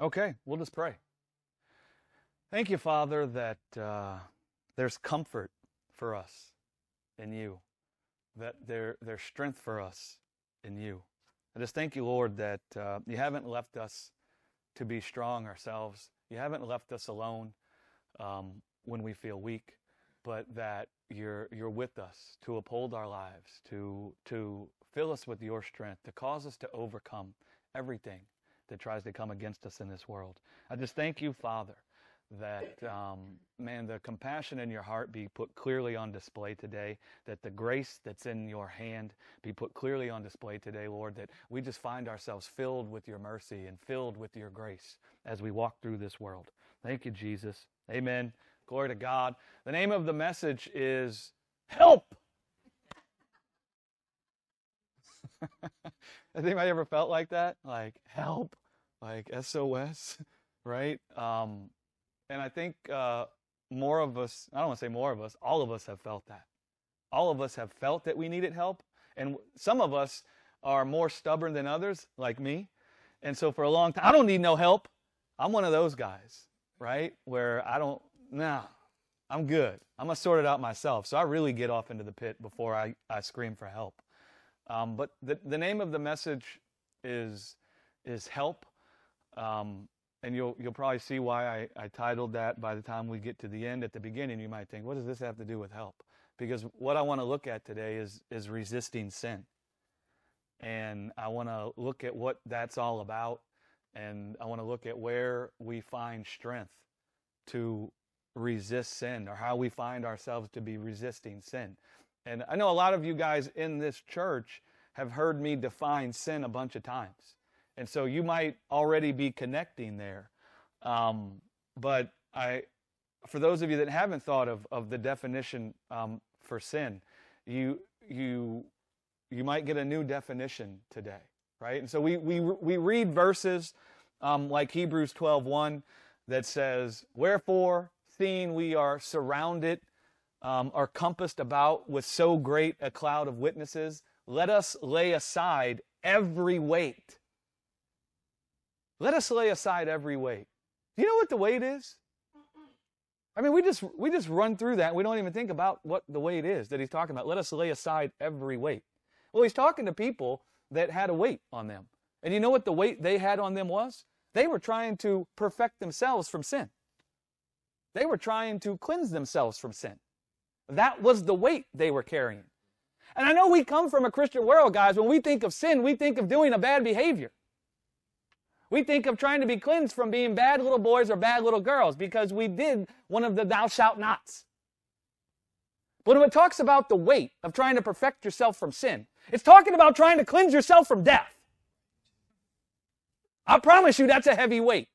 Okay, we'll just pray. Thank you, Father, that uh, there's comfort for us in you, that there, there's strength for us in you. I just thank you, Lord, that uh, you haven't left us to be strong ourselves. You haven't left us alone um, when we feel weak, but that you're, you're with us to uphold our lives, to, to fill us with your strength, to cause us to overcome everything that tries to come against us in this world. I just thank you, Father, that, um, man, the compassion in your heart be put clearly on display today, that the grace that's in your hand be put clearly on display today, Lord, that we just find ourselves filled with your mercy and filled with your grace as we walk through this world. Thank you, Jesus. Amen. Glory to God. The name of the message is Help. Has anybody ever felt like that? Like help, like SOS, right? Um, and I think uh, more of us, I don't want to say more of us, all of us have felt that. All of us have felt that we needed help. And some of us are more stubborn than others, like me. And so for a long time, I don't need no help. I'm one of those guys, right? Where I don't, nah, I'm good. I'm going to sort it out myself. So I really get off into the pit before I, I scream for help. Um, but the, the name of the message is, is help. Um, and you'll, you'll probably see why I, I titled that by the time we get to the end. At the beginning, you might think, what does this have to do with help? Because what I want to look at today is, is resisting sin. And I want to look at what that's all about. And I want to look at where we find strength to resist sin or how we find ourselves to be resisting sin. And I know a lot of you guys in this church have heard me define sin a bunch of times. And so you might already be connecting there. Um, but I, for those of you that haven't thought of, of the definition um, for sin, you, you, you might get a new definition today, right? And so we, we, we read verses um, like Hebrews 12.1 that says, Wherefore, seeing we are surrounded um, are compassed about with so great a cloud of witnesses, let us lay aside every weight. Let us lay aside every weight. Do you know what the weight is? I mean, we just we just run through that. we don't even think about what the weight is that he's talking about. Let us lay aside every weight. Well, he's talking to people that had a weight on them. And you know what the weight they had on them was? They were trying to perfect themselves from sin. They were trying to cleanse themselves from sin. That was the weight they were carrying. And I know we come from a Christian world, guys. When we think of sin, we think of doing a bad behavior. We think of trying to be cleansed from being bad little boys or bad little girls because we did one of the thou shalt nots. But when it talks about the weight of trying to perfect yourself from sin, it's talking about trying to cleanse yourself from death. I promise you that's a heavy weight.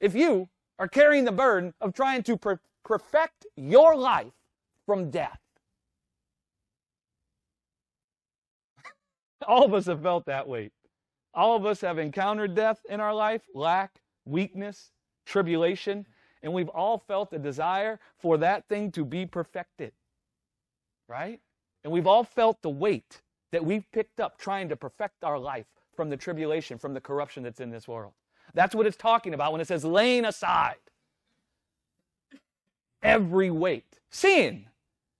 If you are carrying the burden of trying to perfect your life from death. All of us have felt that weight. All of us have encountered death in our life, lack, weakness, tribulation, and we've all felt a desire for that thing to be perfected. Right? And we've all felt the weight that we've picked up trying to perfect our life from the tribulation, from the corruption that's in this world. That's what it's talking about when it says laying aside every weight, seeing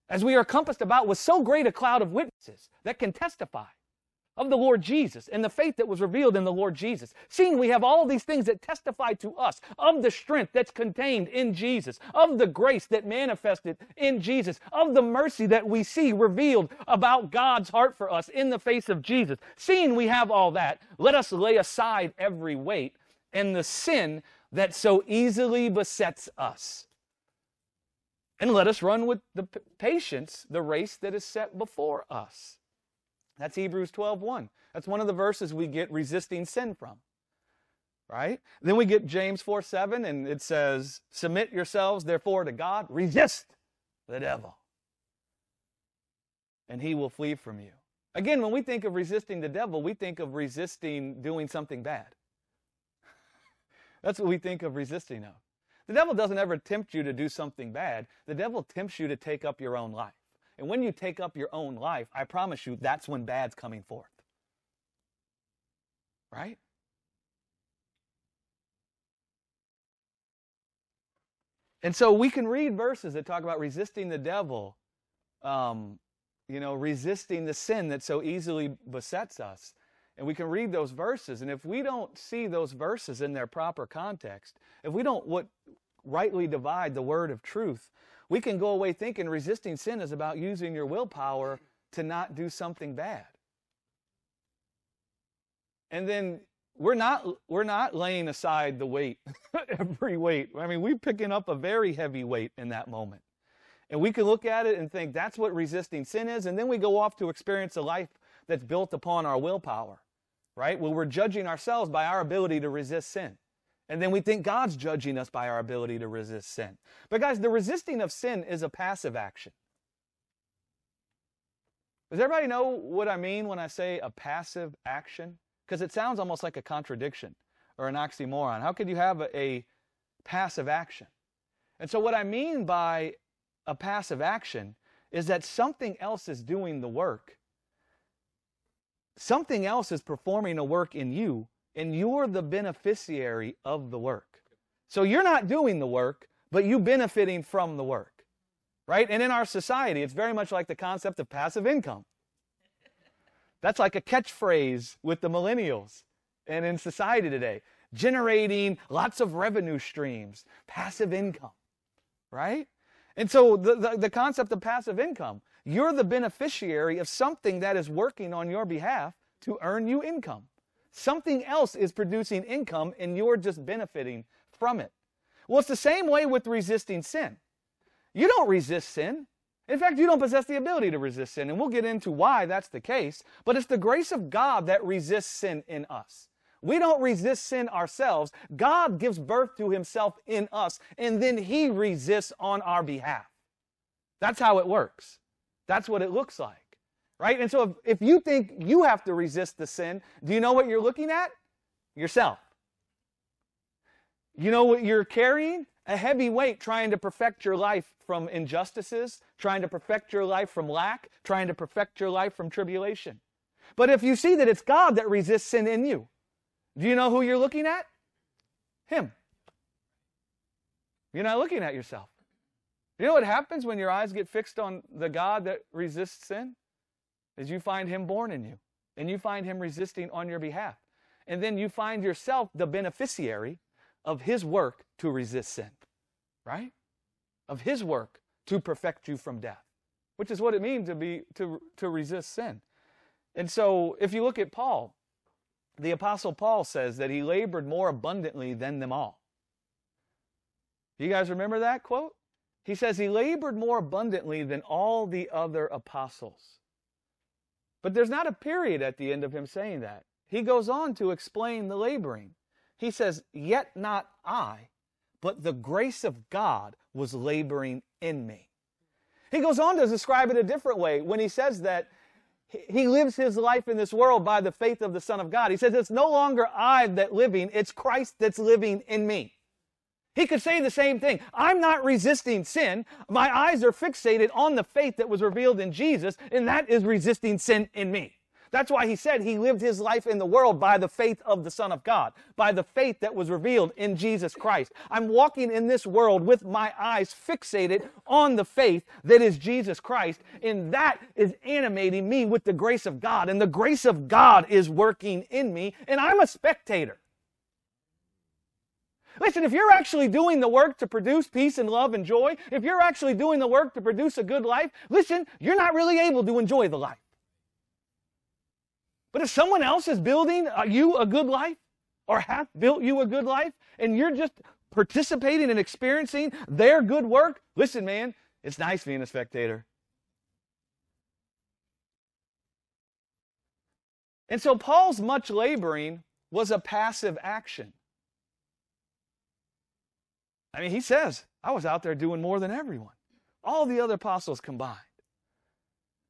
as we are compassed about with so great a cloud of witnesses that can testify of the Lord Jesus and the faith that was revealed in the Lord Jesus. Seeing we have all these things that testify to us of the strength that's contained in Jesus, of the grace that manifested in Jesus, of the mercy that we see revealed about God's heart for us in the face of Jesus. Seeing we have all that, let us lay aside every weight and the sin that so easily besets us and let us run with the patience the race that is set before us. That's Hebrews 12:1. That's one of the verses we get resisting sin from. Right? Then we get James 4 7, and it says, Submit yourselves therefore to God, resist the devil, and he will flee from you. Again, when we think of resisting the devil, we think of resisting doing something bad. That's what we think of resisting of. The devil doesn't ever tempt you to do something bad. The devil tempts you to take up your own life. And when you take up your own life, I promise you, that's when bad's coming forth. Right? And so we can read verses that talk about resisting the devil, um, you know, resisting the sin that so easily besets us. And we can read those verses. And if we don't see those verses in their proper context, if we don't what rightly divide the word of truth, we can go away thinking resisting sin is about using your willpower to not do something bad. And then we're not we're not laying aside the weight, every weight. I mean, we're picking up a very heavy weight in that moment. And we can look at it and think that's what resisting sin is, and then we go off to experience a life that's built upon our willpower, right? Well, we're judging ourselves by our ability to resist sin. And then we think God's judging us by our ability to resist sin. But guys, the resisting of sin is a passive action. Does everybody know what I mean when I say a passive action? Because it sounds almost like a contradiction or an oxymoron. How could you have a, a passive action? And so, what I mean by a passive action is that something else is doing the work. Something else is performing a work in you, and you're the beneficiary of the work. So you're not doing the work, but you benefiting from the work. Right? And in our society, it's very much like the concept of passive income. That's like a catchphrase with the millennials and in society today. Generating lots of revenue streams, passive income, right? And so the, the, the, concept of passive income, you're the beneficiary of something that is working on your behalf to earn you income. Something else is producing income and you're just benefiting from it. Well, it's the same way with resisting sin. You don't resist sin. In fact, you don't possess the ability to resist sin, and we'll get into why that's the case, but it's the grace of God that resists sin in us. We don't resist sin ourselves. God gives birth to himself in us, and then he resists on our behalf. That's how it works. That's what it looks like. Right? And so if, if you think you have to resist the sin, do you know what you're looking at? Yourself. You know what you're carrying? A heavy weight trying to perfect your life from injustices, trying to perfect your life from lack, trying to perfect your life from tribulation. But if you see that it's God that resists sin in you, do you know who you're looking at? Him. You're not looking at yourself. You know what happens when your eyes get fixed on the God that resists sin? Is you find Him born in you, and you find Him resisting on your behalf. And then you find yourself the beneficiary of His work to resist sin, right? Of His work to perfect you from death, which is what it means to be to, to resist sin. And so if you look at Paul, the Apostle Paul says that he labored more abundantly than them all. You guys remember that quote? He says he labored more abundantly than all the other apostles. But there's not a period at the end of him saying that. He goes on to explain the laboring. He says, Yet not I, but the grace of God was laboring in me. He goes on to describe it a different way when he says that he lives his life in this world by the faith of the Son of God. He says, It's no longer I that living, it's Christ that's living in me. He could say the same thing. I'm not resisting sin. My eyes are fixated on the faith that was revealed in Jesus, and that is resisting sin in me. That's why he said he lived his life in the world by the faith of the Son of God, by the faith that was revealed in Jesus Christ. I'm walking in this world with my eyes fixated on the faith that is Jesus Christ, and that is animating me with the grace of God. And the grace of God is working in me, and I'm a spectator. Listen, if you're actually doing the work to produce peace and love and joy, if you're actually doing the work to produce a good life, listen, you're not really able to enjoy the life. But if someone else is building uh, you a good life or hath built you a good life and you're just participating and experiencing their good work, listen, man, it's nice being a spectator. And so Paul's much laboring was a passive action. I mean, he says, I was out there doing more than everyone, all the other apostles combined.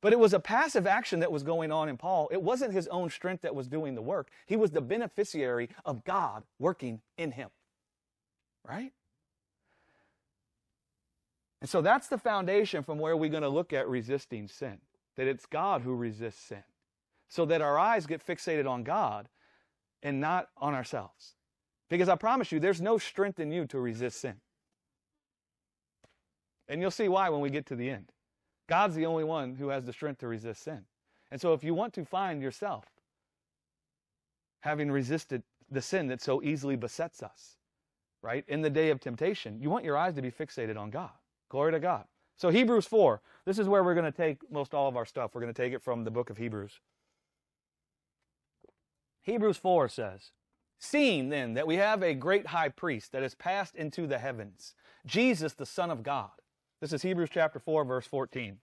But it was a passive action that was going on in Paul. It wasn't his own strength that was doing the work. He was the beneficiary of God working in him. Right? And so that's the foundation from where we're going to look at resisting sin. That it's God who resists sin. So that our eyes get fixated on God and not on ourselves. Because I promise you, there's no strength in you to resist sin. And you'll see why when we get to the end. God's the only one who has the strength to resist sin. And so if you want to find yourself having resisted the sin that so easily besets us, right, in the day of temptation, you want your eyes to be fixated on God. Glory to God. So Hebrews 4, this is where we're going to take most all of our stuff. We're going to take it from the book of Hebrews. Hebrews 4 says, Seeing then that we have a great high priest that has passed into the heavens, Jesus, the Son of God. This is Hebrews chapter 4, verse 14.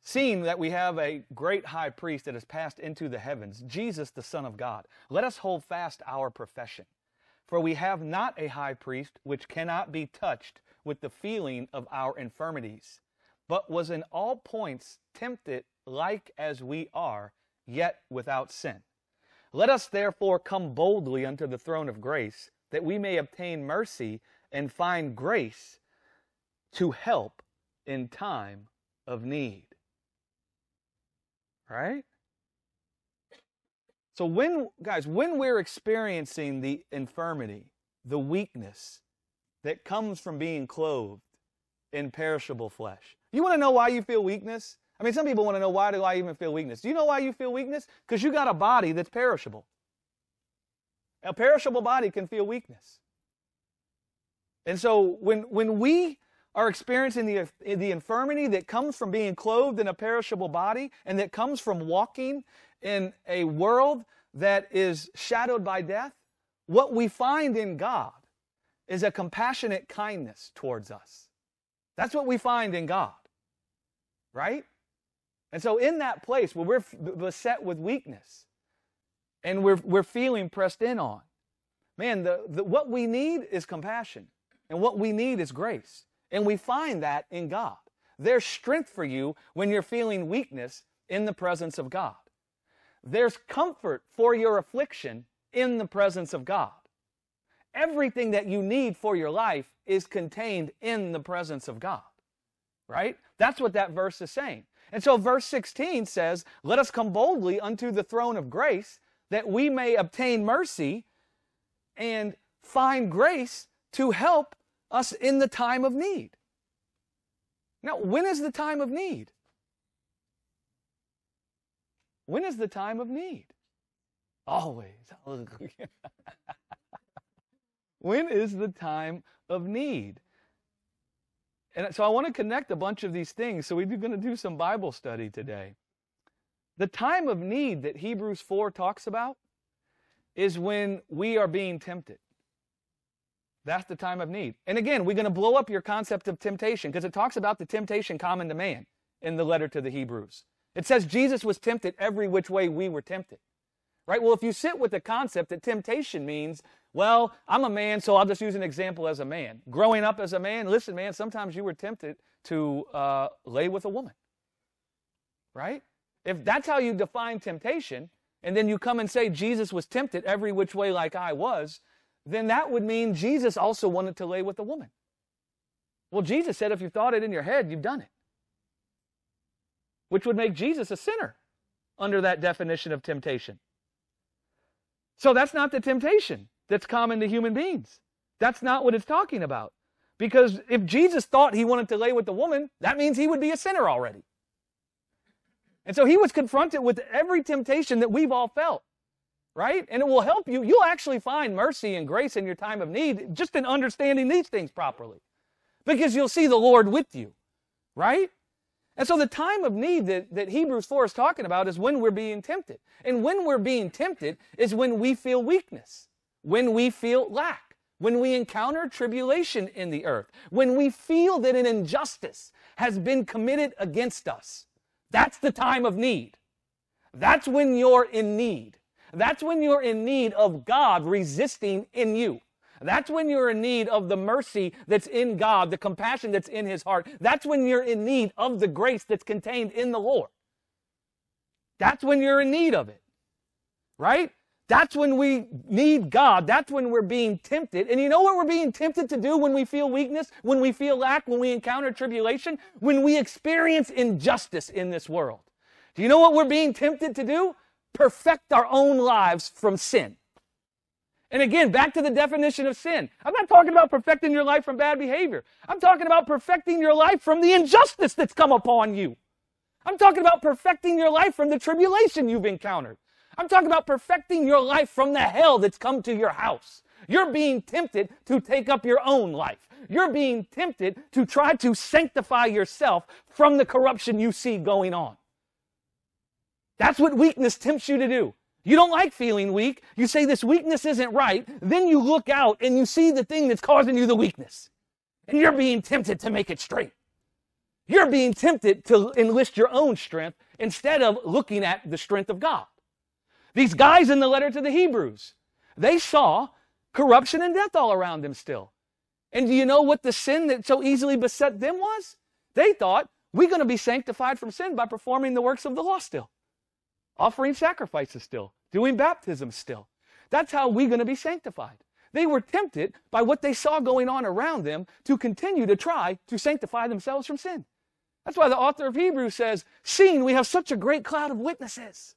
Seeing that we have a great high priest that has passed into the heavens, Jesus, the Son of God, let us hold fast our profession. For we have not a high priest which cannot be touched with the feeling of our infirmities, but was in all points tempted like as we are, yet without sin. Let us therefore come boldly unto the throne of grace, that we may obtain mercy and find grace to help in time of need. Right? So when guys, when we're experiencing the infirmity, the weakness that comes from being clothed in perishable flesh. You want to know why you feel weakness? I mean, some people want to know why do I even feel weakness? Do you know why you feel weakness? Because you got a body that's perishable. A perishable body can feel weakness. And so when, when we are experiencing the, the infirmity that comes from being clothed in a perishable body and that comes from walking in a world that is shadowed by death, what we find in God is a compassionate kindness towards us. That's what we find in God, right? And so, in that place where we're beset with weakness and we're, we're feeling pressed in on, man, the, the, what we need is compassion and what we need is grace. And we find that in God. There's strength for you when you're feeling weakness in the presence of God. There's comfort for your affliction in the presence of God. Everything that you need for your life is contained in the presence of God. Right? That's what that verse is saying. And so verse 16 says, Let us come boldly unto the throne of grace that we may obtain mercy and find grace to help us in the time of need. Now, when is the time of need? When is the time of need? Always. when is the time of need? And so I want to connect a bunch of these things. So we're going to do some Bible study today. The time of need that Hebrews 4 talks about is when we are being tempted. That's the time of need. And again, we're going to blow up your concept of temptation because it talks about the temptation common to man in the letter to the Hebrews. It says Jesus was tempted every which way we were tempted. Right? Well, if you sit with the concept that temptation means well, I'm a man, so I'll just use an example as a man. Growing up as a man, listen, man, sometimes you were tempted to uh, lay with a woman. Right? If that's how you define temptation, and then you come and say Jesus was tempted every which way like I was, then that would mean Jesus also wanted to lay with a woman. Well, Jesus said if you thought it in your head, you've done it. Which would make Jesus a sinner under that definition of temptation. So that's not the temptation that's common to human beings. That's not what it's talking about. Because if Jesus thought he wanted to lay with the woman, that means he would be a sinner already. And so he was confronted with every temptation that we've all felt, right? And it will help you. You'll actually find mercy and grace in your time of need just in understanding these things properly. Because you'll see the Lord with you, right? And so the time of need that, that Hebrews 4 is talking about is when we're being tempted. And when we're being tempted is when we feel weakness when we feel lack, when we encounter tribulation in the earth, when we feel that an injustice has been committed against us. That's the time of need. That's when you're in need. That's when you're in need of God resisting in you. That's when you're in need of the mercy that's in God, the compassion that's in His heart. That's when you're in need of the grace that's contained in the Lord. That's when you're in need of it. Right? That's when we need God. That's when we're being tempted. And you know what we're being tempted to do when we feel weakness, when we feel lack, when we encounter tribulation? When we experience injustice in this world. Do you know what we're being tempted to do? Perfect our own lives from sin. And again, back to the definition of sin. I'm not talking about perfecting your life from bad behavior. I'm talking about perfecting your life from the injustice that's come upon you. I'm talking about perfecting your life from the tribulation you've encountered. I'm talking about perfecting your life from the hell that's come to your house. You're being tempted to take up your own life. You're being tempted to try to sanctify yourself from the corruption you see going on. That's what weakness tempts you to do. You don't like feeling weak. You say this weakness isn't right. Then you look out and you see the thing that's causing you the weakness. And you're being tempted to make it straight. You're being tempted to enlist your own strength instead of looking at the strength of God. These guys in the letter to the Hebrews, they saw corruption and death all around them still. And do you know what the sin that so easily beset them was? They thought, we're going to be sanctified from sin by performing the works of the law still, offering sacrifices still, doing baptism still. That's how we're going to be sanctified. They were tempted by what they saw going on around them to continue to try to sanctify themselves from sin. That's why the author of Hebrews says, Seeing we have such a great cloud of witnesses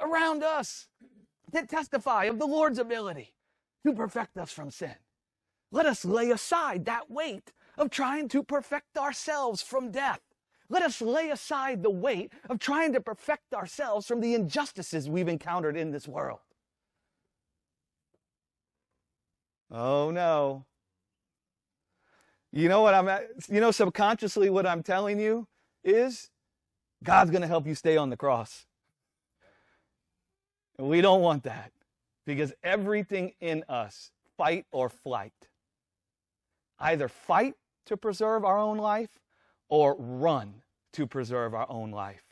around us that testify of the Lord's ability to perfect us from sin. Let us lay aside that weight of trying to perfect ourselves from death. Let us lay aside the weight of trying to perfect ourselves from the injustices we've encountered in this world. Oh no. You know what I'm you know subconsciously what I'm telling you is God's going to help you stay on the cross. And we don't want that because everything in us, fight or flight, either fight to preserve our own life or run to preserve our own life.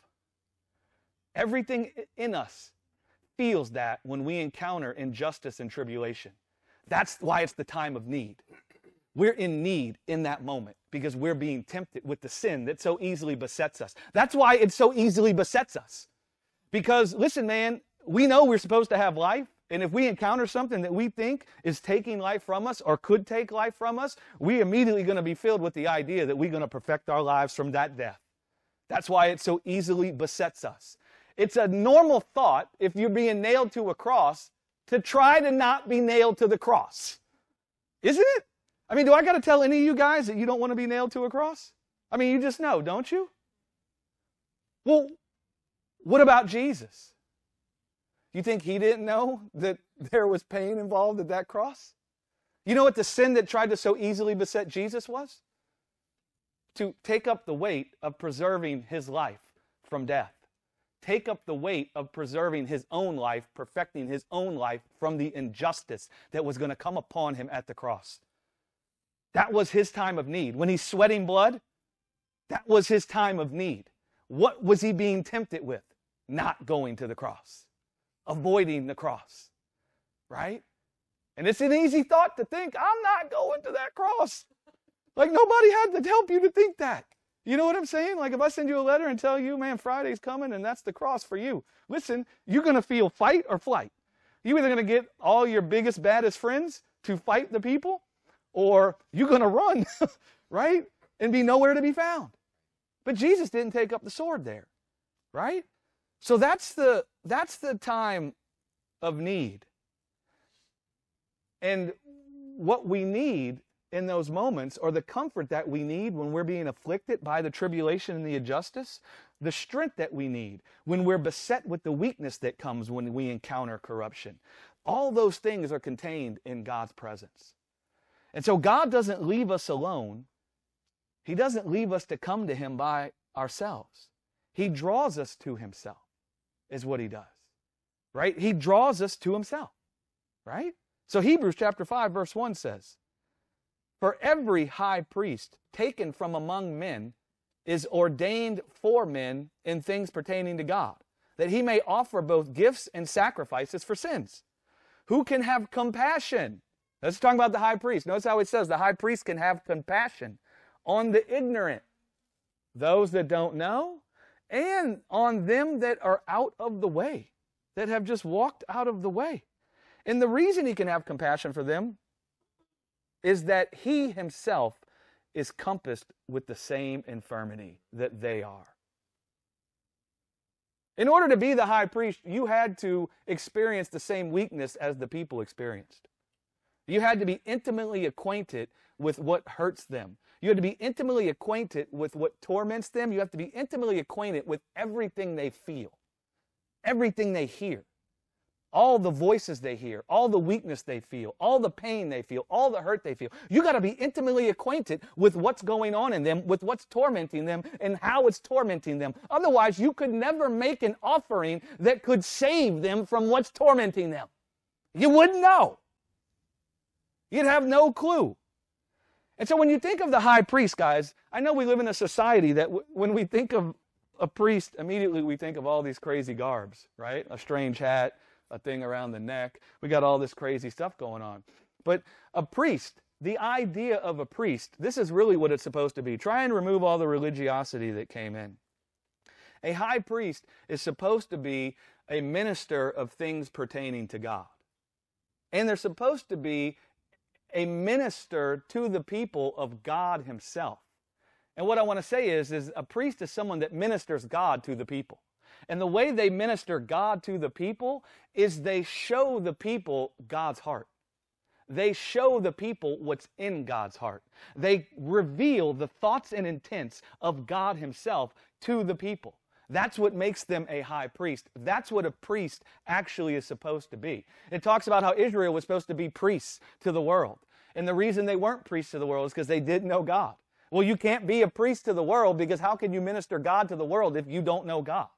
Everything in us feels that when we encounter injustice and tribulation. That's why it's the time of need. We're in need in that moment because we're being tempted with the sin that so easily besets us. That's why it so easily besets us. Because, listen, man, we know we're supposed to have life. And if we encounter something that we think is taking life from us or could take life from us, we immediately going to be filled with the idea that we're going to perfect our lives from that death. That's why it so easily besets us. It's a normal thought if you're being nailed to a cross to try to not be nailed to the cross. Isn't it? I mean, do I got to tell any of you guys that you don't want to be nailed to a cross? I mean, you just know, don't you? Well, what about Jesus? You think he didn't know that there was pain involved at that cross? You know what the sin that tried to so easily beset Jesus was? To take up the weight of preserving his life from death. Take up the weight of preserving his own life, perfecting his own life from the injustice that was going to come upon him at the cross. That was his time of need. When he's sweating blood, that was his time of need. What was he being tempted with? Not going to the cross avoiding the cross, right? And it's an easy thought to think, I'm not going to that cross. Like nobody had to help you to think that. You know what I'm saying? Like if I send you a letter and tell you, man, Friday's coming and that's the cross for you. Listen, you're going to feel fight or flight. You're either going to get all your biggest, baddest friends to fight the people or you're going to run, right? And be nowhere to be found. But Jesus didn't take up the sword there, right? So that's the that's the time of need. And what we need in those moments, or the comfort that we need when we're being afflicted by the tribulation and the injustice, the strength that we need when we're beset with the weakness that comes when we encounter corruption. All those things are contained in God's presence. And so God doesn't leave us alone. He doesn't leave us to come to Him by ourselves. He draws us to Himself is what he does. Right? He draws us to himself. Right? So Hebrews chapter 5 verse 1 says, "For every high priest taken from among men is ordained for men in things pertaining to God, that he may offer both gifts and sacrifices for sins. Who can have compassion?" Let's talk about the high priest. Notice how it says the high priest can have compassion on the ignorant, those that don't know, and on them that are out of the way, that have just walked out of the way. And the reason he can have compassion for them is that he himself is compassed with the same infirmity that they are. In order to be the high priest, you had to experience the same weakness as the people experienced. You had to be intimately acquainted with what hurts them. You have to be intimately acquainted with what torments them. You have to be intimately acquainted with everything they feel, everything they hear, all the voices they hear, all the weakness they feel, all the pain they feel, all the hurt they feel. You got to be intimately acquainted with what's going on in them, with what's tormenting them, and how it's tormenting them. Otherwise, you could never make an offering that could save them from what's tormenting them. You wouldn't know. You'd have no clue. And so when you think of the high priest, guys, I know we live in a society that w- when we think of a priest, immediately we think of all these crazy garbs, right? A strange hat, a thing around the neck. We got all this crazy stuff going on. But a priest, the idea of a priest, this is really what it's supposed to be. Try and remove all the religiosity that came in. A high priest is supposed to be a minister of things pertaining to God. And they're supposed to be a minister to the people of God himself. And what I want to say is, is a priest is someone that ministers God to the people. And the way they minister God to the people is they show the people God's heart. They show the people what's in God's heart. They reveal the thoughts and intents of God Himself to the people. That's what makes them a high priest. That's what a priest actually is supposed to be. It talks about how Israel was supposed to be priests to the world. And the reason they weren't priests to the world is because they didn't know God. Well, you can't be a priest to the world because how can you minister God to the world if you don't know God?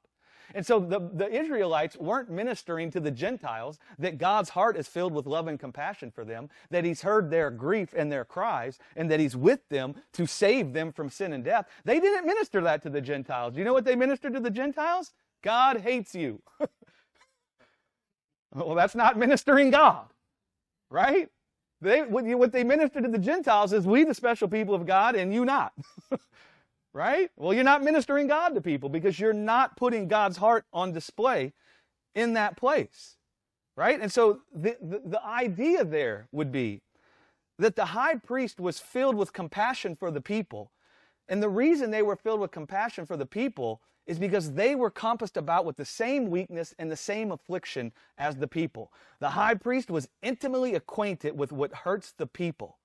And so the, the Israelites weren't ministering to the Gentiles that God's heart is filled with love and compassion for them, that He's heard their grief and their cries, and that He's with them to save them from sin and death. They didn't minister that to the Gentiles. Do you know what they ministered to the Gentiles? God hates you. well, that's not ministering God, right? They, what, they ministered to the Gentiles is we, the special people of God, and you not. right? Well, you're not ministering God to people because you're not putting God's heart on display in that place. Right? And so the, the, the idea there would be that the high priest was filled with compassion for the people. And the reason they were filled with compassion for the people is because they were compassed about with the same weakness and the same affliction as the people. The high priest was intimately acquainted with what hurts the people.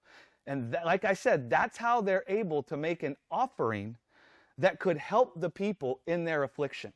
And that, like I said, that's how they're able to make an offering that could help the people in their affliction.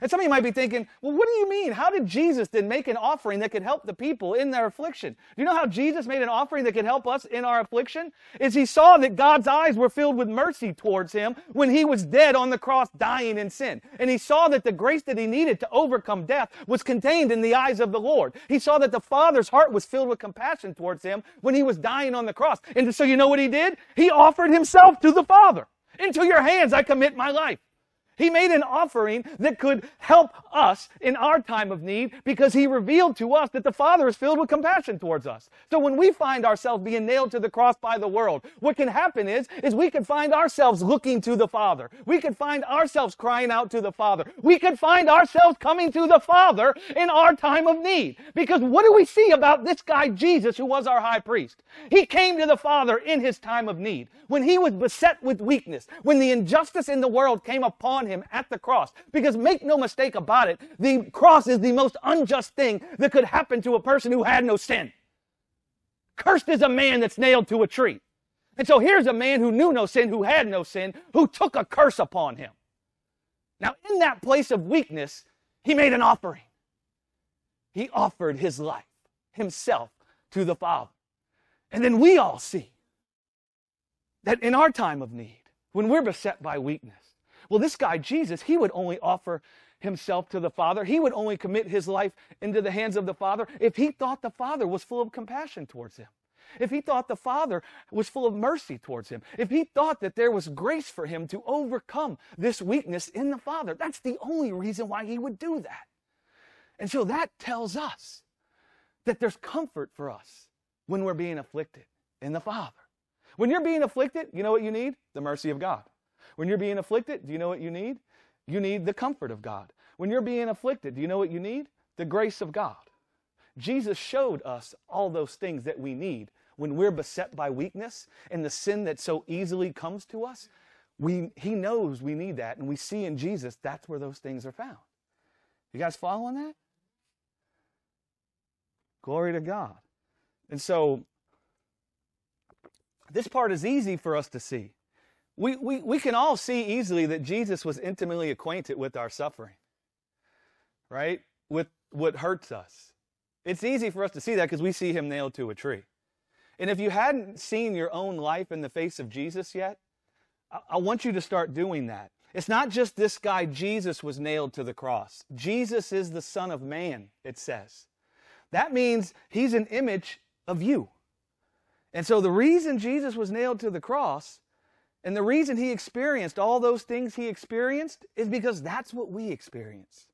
And some of you might be thinking, well, what do you mean? How did Jesus then make an offering that could help the people in their affliction? Do you know how Jesus made an offering that could help us in our affliction? Is he saw that God's eyes were filled with mercy towards him when he was dead on the cross dying in sin. And he saw that the grace that he needed to overcome death was contained in the eyes of the Lord. He saw that the Father's heart was filled with compassion towards him when he was dying on the cross. And so you know what he did? He offered himself to the Father. Into your hands I commit my life. He made an offering that could help us in our time of need because he revealed to us that the Father is filled with compassion towards us. So when we find ourselves being nailed to the cross by the world, what can happen is, is we can find ourselves looking to the Father. We can find ourselves crying out to the Father. We can find ourselves coming to the Father in our time of need. Because what do we see about this guy Jesus who was our high priest? He came to the Father in his time of need. When he was beset with weakness, when the injustice in the world came upon him at the cross. Because make no mistake about it, the cross is the most unjust thing that could happen to a person who had no sin. Cursed is a man that's nailed to a tree. And so here's a man who knew no sin, who had no sin, who took a curse upon him. Now, in that place of weakness, he made an offering. He offered his life, himself, to the Father. And then we all see that in our time of need, when we're beset by weakness, well, this guy, Jesus, he would only offer himself to the Father. He would only commit his life into the hands of the Father if he thought the Father was full of compassion towards him. If he thought the Father was full of mercy towards him, if he thought that there was grace for him to overcome this weakness in the Father, that's the only reason why he would do that. And so that tells us that there's comfort for us when we're being afflicted in the Father. When you're being afflicted, you know what you need? The mercy of God. When you're being afflicted, do you know what you need? You need the comfort of God. When you're being afflicted, do you know what you need? The grace of God. Jesus showed us all those things that we need when we're beset by weakness and the sin that so easily comes to us. We, he knows we need that, and we see in Jesus that's where those things are found. You guys following that? Glory to God. And so this part is easy for us to see. We, we, we can all see easily that Jesus was intimately acquainted with our suffering, right? With what hurts us. It's easy for us to see that because we see him nailed to a tree. And if you hadn't seen your own life in the face of Jesus yet, I, I want you to start doing that. It's not just this guy, Jesus, was nailed to the cross. Jesus is the Son of Man, it says. That means he's an image of you. And so the reason Jesus was nailed to the cross and the reason he experienced all those things he experienced is because that's what we experience.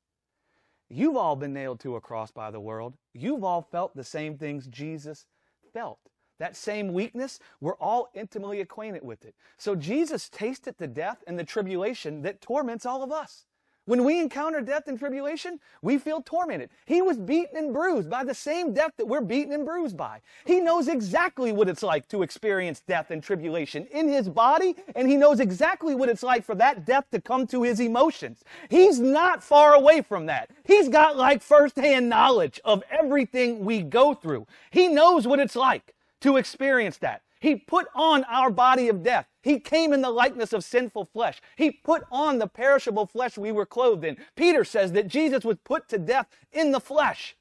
You've all been nailed to a cross by the world. You've all felt the same things Jesus felt. That same weakness, we're all intimately acquainted with it. So Jesus tasted the death and the tribulation that torments all of us. When we encounter death and tribulation, we feel tormented. He was beaten and bruised by the same death that we're beaten and bruised by. He knows exactly what it's like to experience death and tribulation in his body, and he knows exactly what it's like for that death to come to his emotions. He's not far away from that. He's got like firsthand knowledge of everything we go through. He knows what it's like to experience that. He put on our body of death. He came in the likeness of sinful flesh. He put on the perishable flesh we were clothed in. Peter says that Jesus was put to death in the flesh.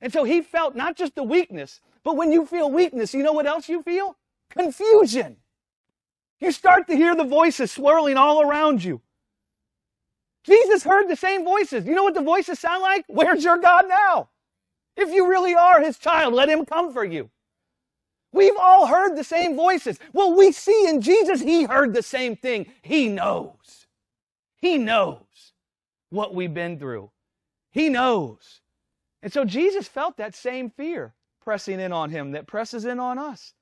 And so he felt not just the weakness, but when you feel weakness, you know what else you feel? Confusion. You start to hear the voices swirling all around you. Jesus heard the same voices. You know what the voices sound like? Where's your God now? If you really are his child, let him come for you. We've all heard the same voices. Well, we see in Jesus, he heard the same thing. He knows. He knows what we've been through. He knows. And so Jesus felt that same fear pressing in on him that presses in on us.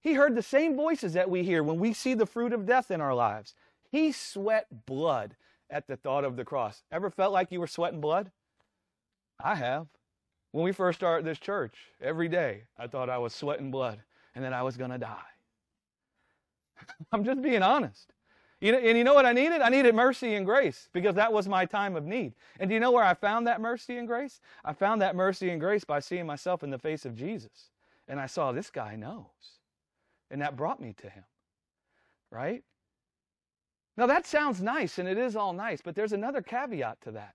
He heard the same voices that we hear when we see the fruit of death in our lives. He sweat blood at the thought of the cross. Ever felt like you were sweating blood? I have. When we first started this church, every day I thought I was sweating blood and that I was going to die. I'm just being honest. You know, and you know what I needed? I needed mercy and grace because that was my time of need. And do you know where I found that mercy and grace? I found that mercy and grace by seeing myself in the face of Jesus. And I saw this guy knows. And that brought me to him. Right? Now that sounds nice and it is all nice, but there's another caveat to that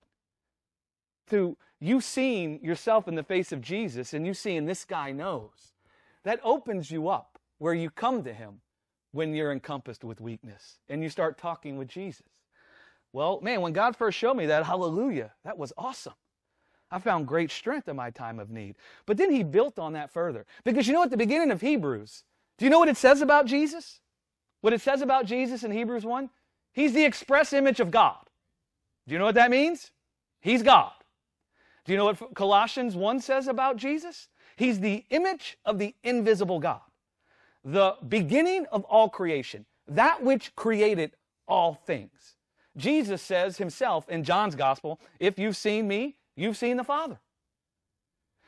to you seeing yourself in the face of Jesus and you seeing this guy knows, that opens you up where you come to him when you're encompassed with weakness and you start talking with Jesus. Well, man, when God first showed me that, hallelujah, that was awesome. I found great strength in my time of need. But then he built on that further. Because you know, at the beginning of Hebrews, do you know what it says about Jesus? What it says about Jesus in Hebrews 1? He's the express image of God. Do you know what that means? He's God. Do you know what Colossians 1 says about Jesus? He's the image of the invisible God, the beginning of all creation, that which created all things. Jesus says himself in John's gospel, if you've seen me, you've seen the Father.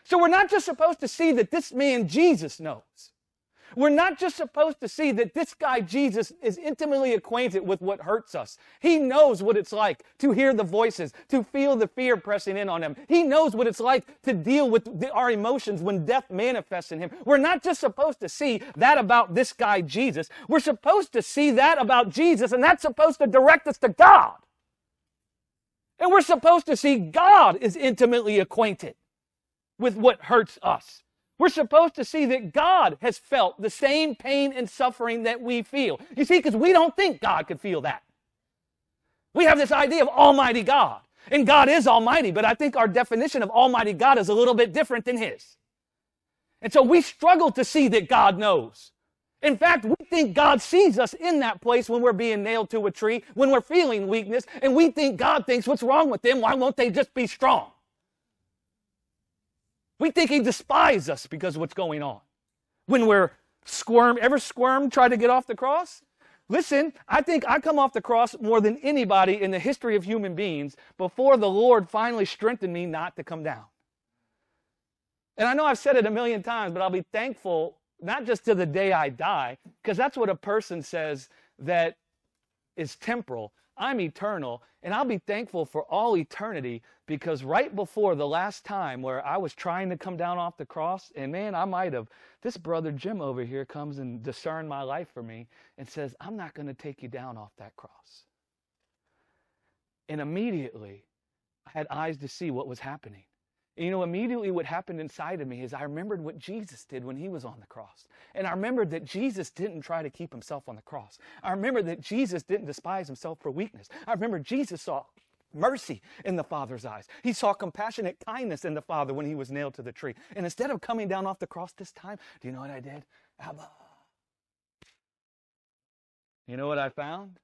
So we're not just supposed to see that this man Jesus knows. We're not just supposed to see that this guy Jesus is intimately acquainted with what hurts us. He knows what it's like to hear the voices, to feel the fear pressing in on him. He knows what it's like to deal with the, our emotions when death manifests in him. We're not just supposed to see that about this guy Jesus. We're supposed to see that about Jesus, and that's supposed to direct us to God. And we're supposed to see God is intimately acquainted with what hurts us. We're supposed to see that God has felt the same pain and suffering that we feel. You see, because we don't think God could feel that. We have this idea of Almighty God. And God is Almighty, but I think our definition of Almighty God is a little bit different than His. And so we struggle to see that God knows. In fact, we think God sees us in that place when we're being nailed to a tree, when we're feeling weakness, and we think God thinks, what's wrong with them? Why won't they just be strong? We think he despises us because of what's going on. When we're squirm, ever squirm, try to get off the cross? Listen, I think I come off the cross more than anybody in the history of human beings before the Lord finally strengthened me not to come down. And I know I've said it a million times, but I'll be thankful not just to the day I die, because that's what a person says that is temporal. I'm eternal, and I'll be thankful for all eternity because right before the last time where I was trying to come down off the cross, and man, I might have, this brother Jim over here comes and discern my life for me and says, I'm not going to take you down off that cross. And immediately, I had eyes to see what was happening. And you know, immediately what happened inside of me is I remembered what Jesus did when he was on the cross. And I remembered that Jesus didn't try to keep himself on the cross. I remember that Jesus didn't despise himself for weakness. I remember Jesus saw mercy in the Father's eyes. He saw compassionate kindness in the Father when he was nailed to the tree. And instead of coming down off the cross this time, do you know what I did? Abba. You know what I found?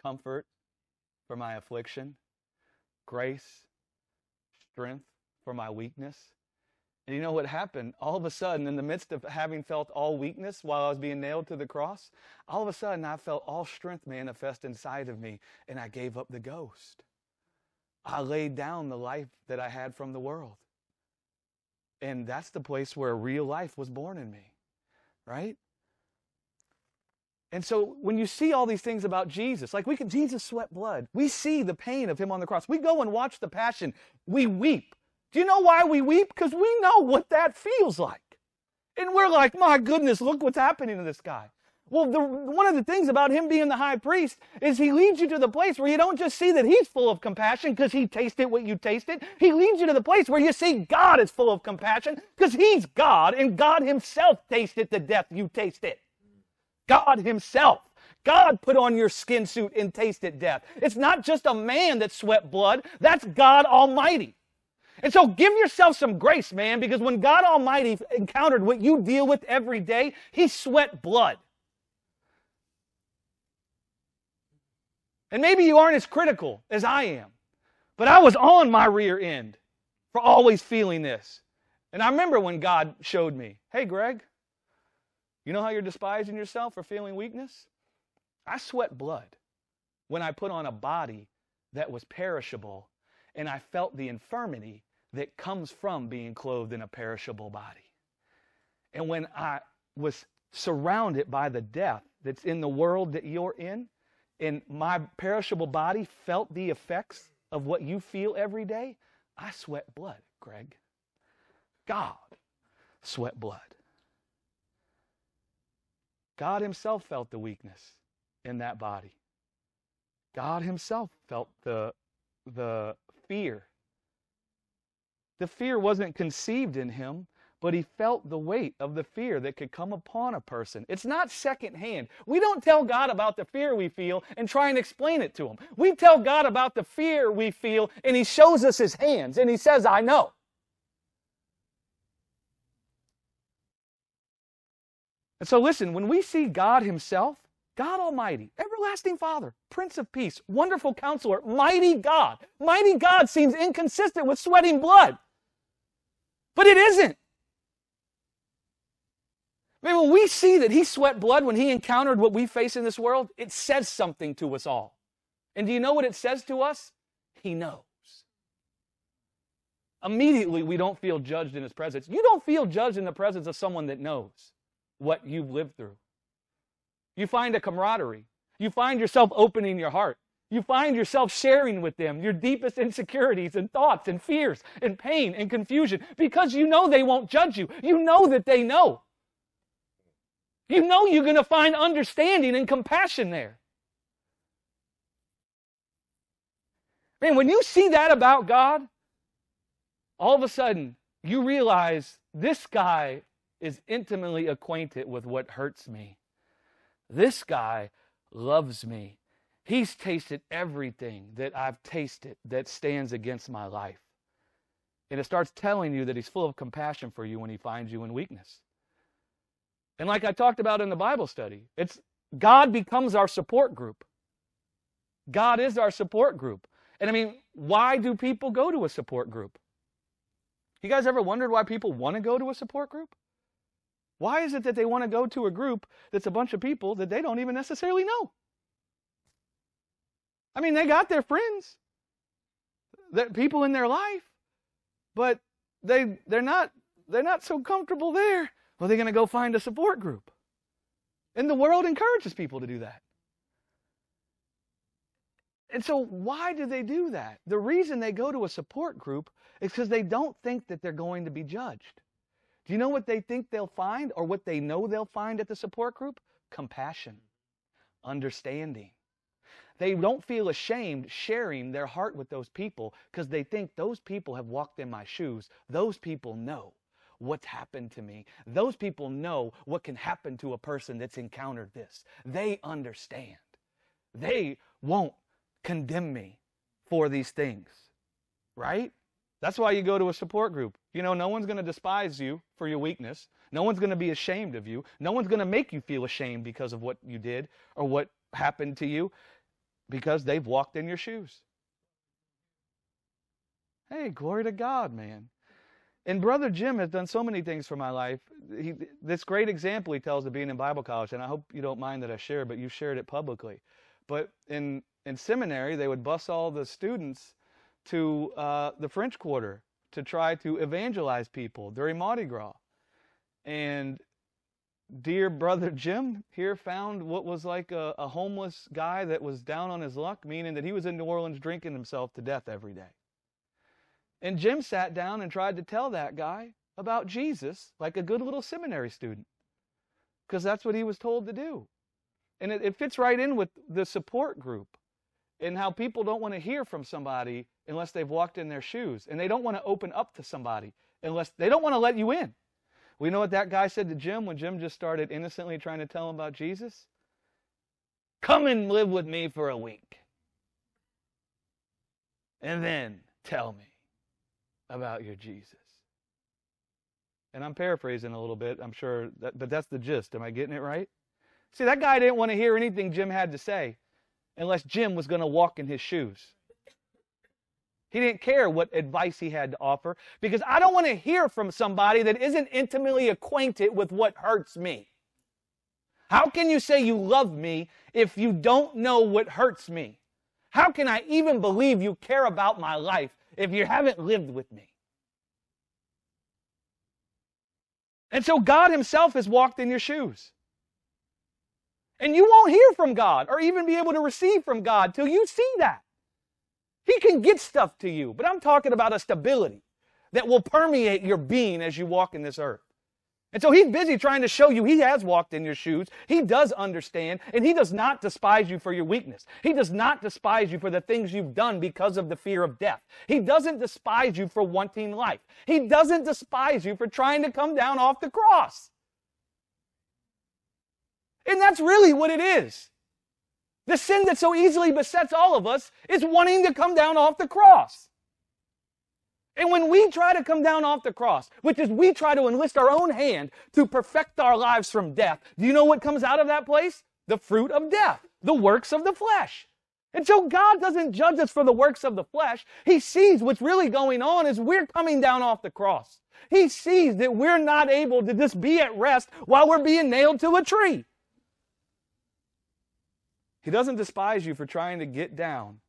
Comfort for my affliction, grace, strength for my weakness. And you know what happened? All of a sudden, in the midst of having felt all weakness while I was being nailed to the cross, all of a sudden I felt all strength manifest inside of me, and I gave up the ghost. I laid down the life that I had from the world. And that's the place where real life was born in me, right? And so when you see all these things about Jesus, like we can, Jesus sweat blood. We see the pain of him on the cross. We go and watch the passion. We weep. Do you know why we weep? Because we know what that feels like. And we're like, my goodness, look what's happening to this guy. Well, the, one of the things about him being the high priest is he leads you to the place where you don't just see that he's full of compassion because he tasted what you tasted. He leads you to the place where you see God is full of compassion because he's God and God himself tasted the death you tasted. God himself. God put on your skin suit and tasted death. It's not just a man that sweat blood. That's God Almighty. And so give yourself some grace, man, because when God Almighty encountered what you deal with every day, he sweat blood. And maybe you aren't as critical as I am, but I was on my rear end for always feeling this. And I remember when God showed me, hey, Greg, you know how you're despising yourself for feeling weakness? I sweat blood when I put on a body that was perishable and I felt the infirmity that comes from being clothed in a perishable body. And when I was surrounded by the death that's in the world that you're in, and my perishable body felt the effects of what you feel every day, I sweat blood, Greg. God sweat blood. God Himself felt the weakness in that body. God Himself felt the, the fear. The fear wasn't conceived in Him, but he felt the weight of the fear that could come upon a person. It's not secondhand. We don't tell God about the fear we feel and try and explain it to him. We tell God about the fear we feel and he shows us his hands and he says, I know. And so listen, when we see God himself, God Almighty, everlasting Father, Prince of Peace, wonderful counselor, mighty God. Mighty God seems inconsistent with sweating blood. But it isn't. Man, when we see that he sweat blood when he encountered what we face in this world, it says something to us all. And do you know what it says to us? He knows. Immediately, we don't feel judged in his presence. You don't feel judged in the presence of someone that knows what you've lived through. You find a camaraderie. You find yourself opening your heart. You find yourself sharing with them your deepest insecurities and thoughts and fears and pain and confusion because you know they won't judge you. You know that they know. You know you're going to find understanding and compassion there. Man, when you see that about God, all of a sudden you realize this guy is intimately acquainted with what hurts me. This guy loves me. He's tasted everything that I've tasted that stands against my life. And it starts telling you that he's full of compassion for you when he finds you in weakness. And like I talked about in the Bible study, it's God becomes our support group. God is our support group. And I mean, why do people go to a support group? You guys ever wondered why people want to go to a support group? Why is it that they want to go to a group that's a bunch of people that they don't even necessarily know? I mean, they got their friends, that people in their life, but they they're not they're not so comfortable there. Well, they're going to go find a support group. And the world encourages people to do that. And so, why do they do that? The reason they go to a support group is because they don't think that they're going to be judged. Do you know what they think they'll find or what they know they'll find at the support group? Compassion, understanding. They don't feel ashamed sharing their heart with those people because they think those people have walked in my shoes. Those people know what's happened to me. Those people know what can happen to a person that's encountered this. They understand. They won't condemn me for these things, right? That's why you go to a support group. You know, no one's going to despise you for your weakness. No one's going to be ashamed of you. No one's going to make you feel ashamed because of what you did or what happened to you because they've walked in your shoes. Hey, glory to God, man. And Brother Jim has done so many things for my life. He, this great example he tells of being in Bible college, and I hope you don't mind that I share, but you shared it publicly. But in, in seminary, they would bus all the students to uh, the French Quarter to try to evangelize people during Mardi Gras. And dear brother Jim here found what was like a, a, homeless guy that was down on his luck, meaning that he was in New Orleans drinking himself to death every day. And Jim sat down and tried to tell that guy about Jesus like a good little seminary student because that's what he was told to do. And it, it fits right in with the support group and how people don't want to hear from somebody unless they've walked in their shoes. And they don't want to open up to somebody unless they don't want to let you in. We know what that guy said to Jim when Jim just started innocently trying to tell him about Jesus? Come and live with me for a week. And then tell me about your Jesus. And I'm paraphrasing a little bit, I'm sure, that, but that's the gist. Am I getting it right? See, that guy didn't want to hear anything Jim had to say unless Jim was going to walk in his shoes. He didn't care what advice he had to offer because I don't want to hear from somebody that isn't intimately acquainted with what hurts me. How can you say you love me if you don't know what hurts me? How can I even believe you care about my life if you haven't lived with me? And so God Himself has walked in your shoes. And you won't hear from God or even be able to receive from God till you see that. He can get stuff to you, but I'm talking about a stability that will permeate your being as you walk in this earth. And so he's busy trying to show you he has walked in your shoes. He does understand, and he does not despise you for your weakness. He does not despise you for the things you've done because of the fear of death. He doesn't despise you for wanting life. He doesn't despise you for trying to come down off the cross. And that's really what it is. The sin that so easily besets all of us is wanting to come down off the cross. And when we try to come down off the cross, which is we try to enlist our own hand to perfect our lives from death, do you know what comes out of that place? The fruit of death, the works of the flesh. And so God doesn't judge us for the works of the flesh. He sees what's really going on is we're coming down off the cross. He sees that we're not able to just be at rest while we're being nailed to a tree. He doesn't despise you for trying to get down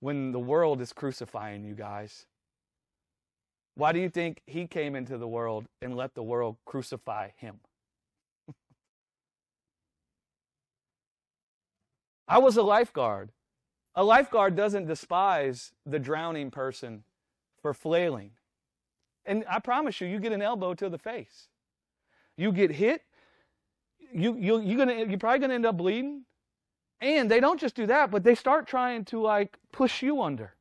when the world is crucifying you guys. Why do you think he came into the world and let the world crucify him? I was a lifeguard. A lifeguard doesn't despise the drowning person for flailing. And I promise you, you get an elbow to the face. You get hit, you, you, you're, gonna, you're probably going to end up bleeding. And they don't just do that, but they start trying to like push you under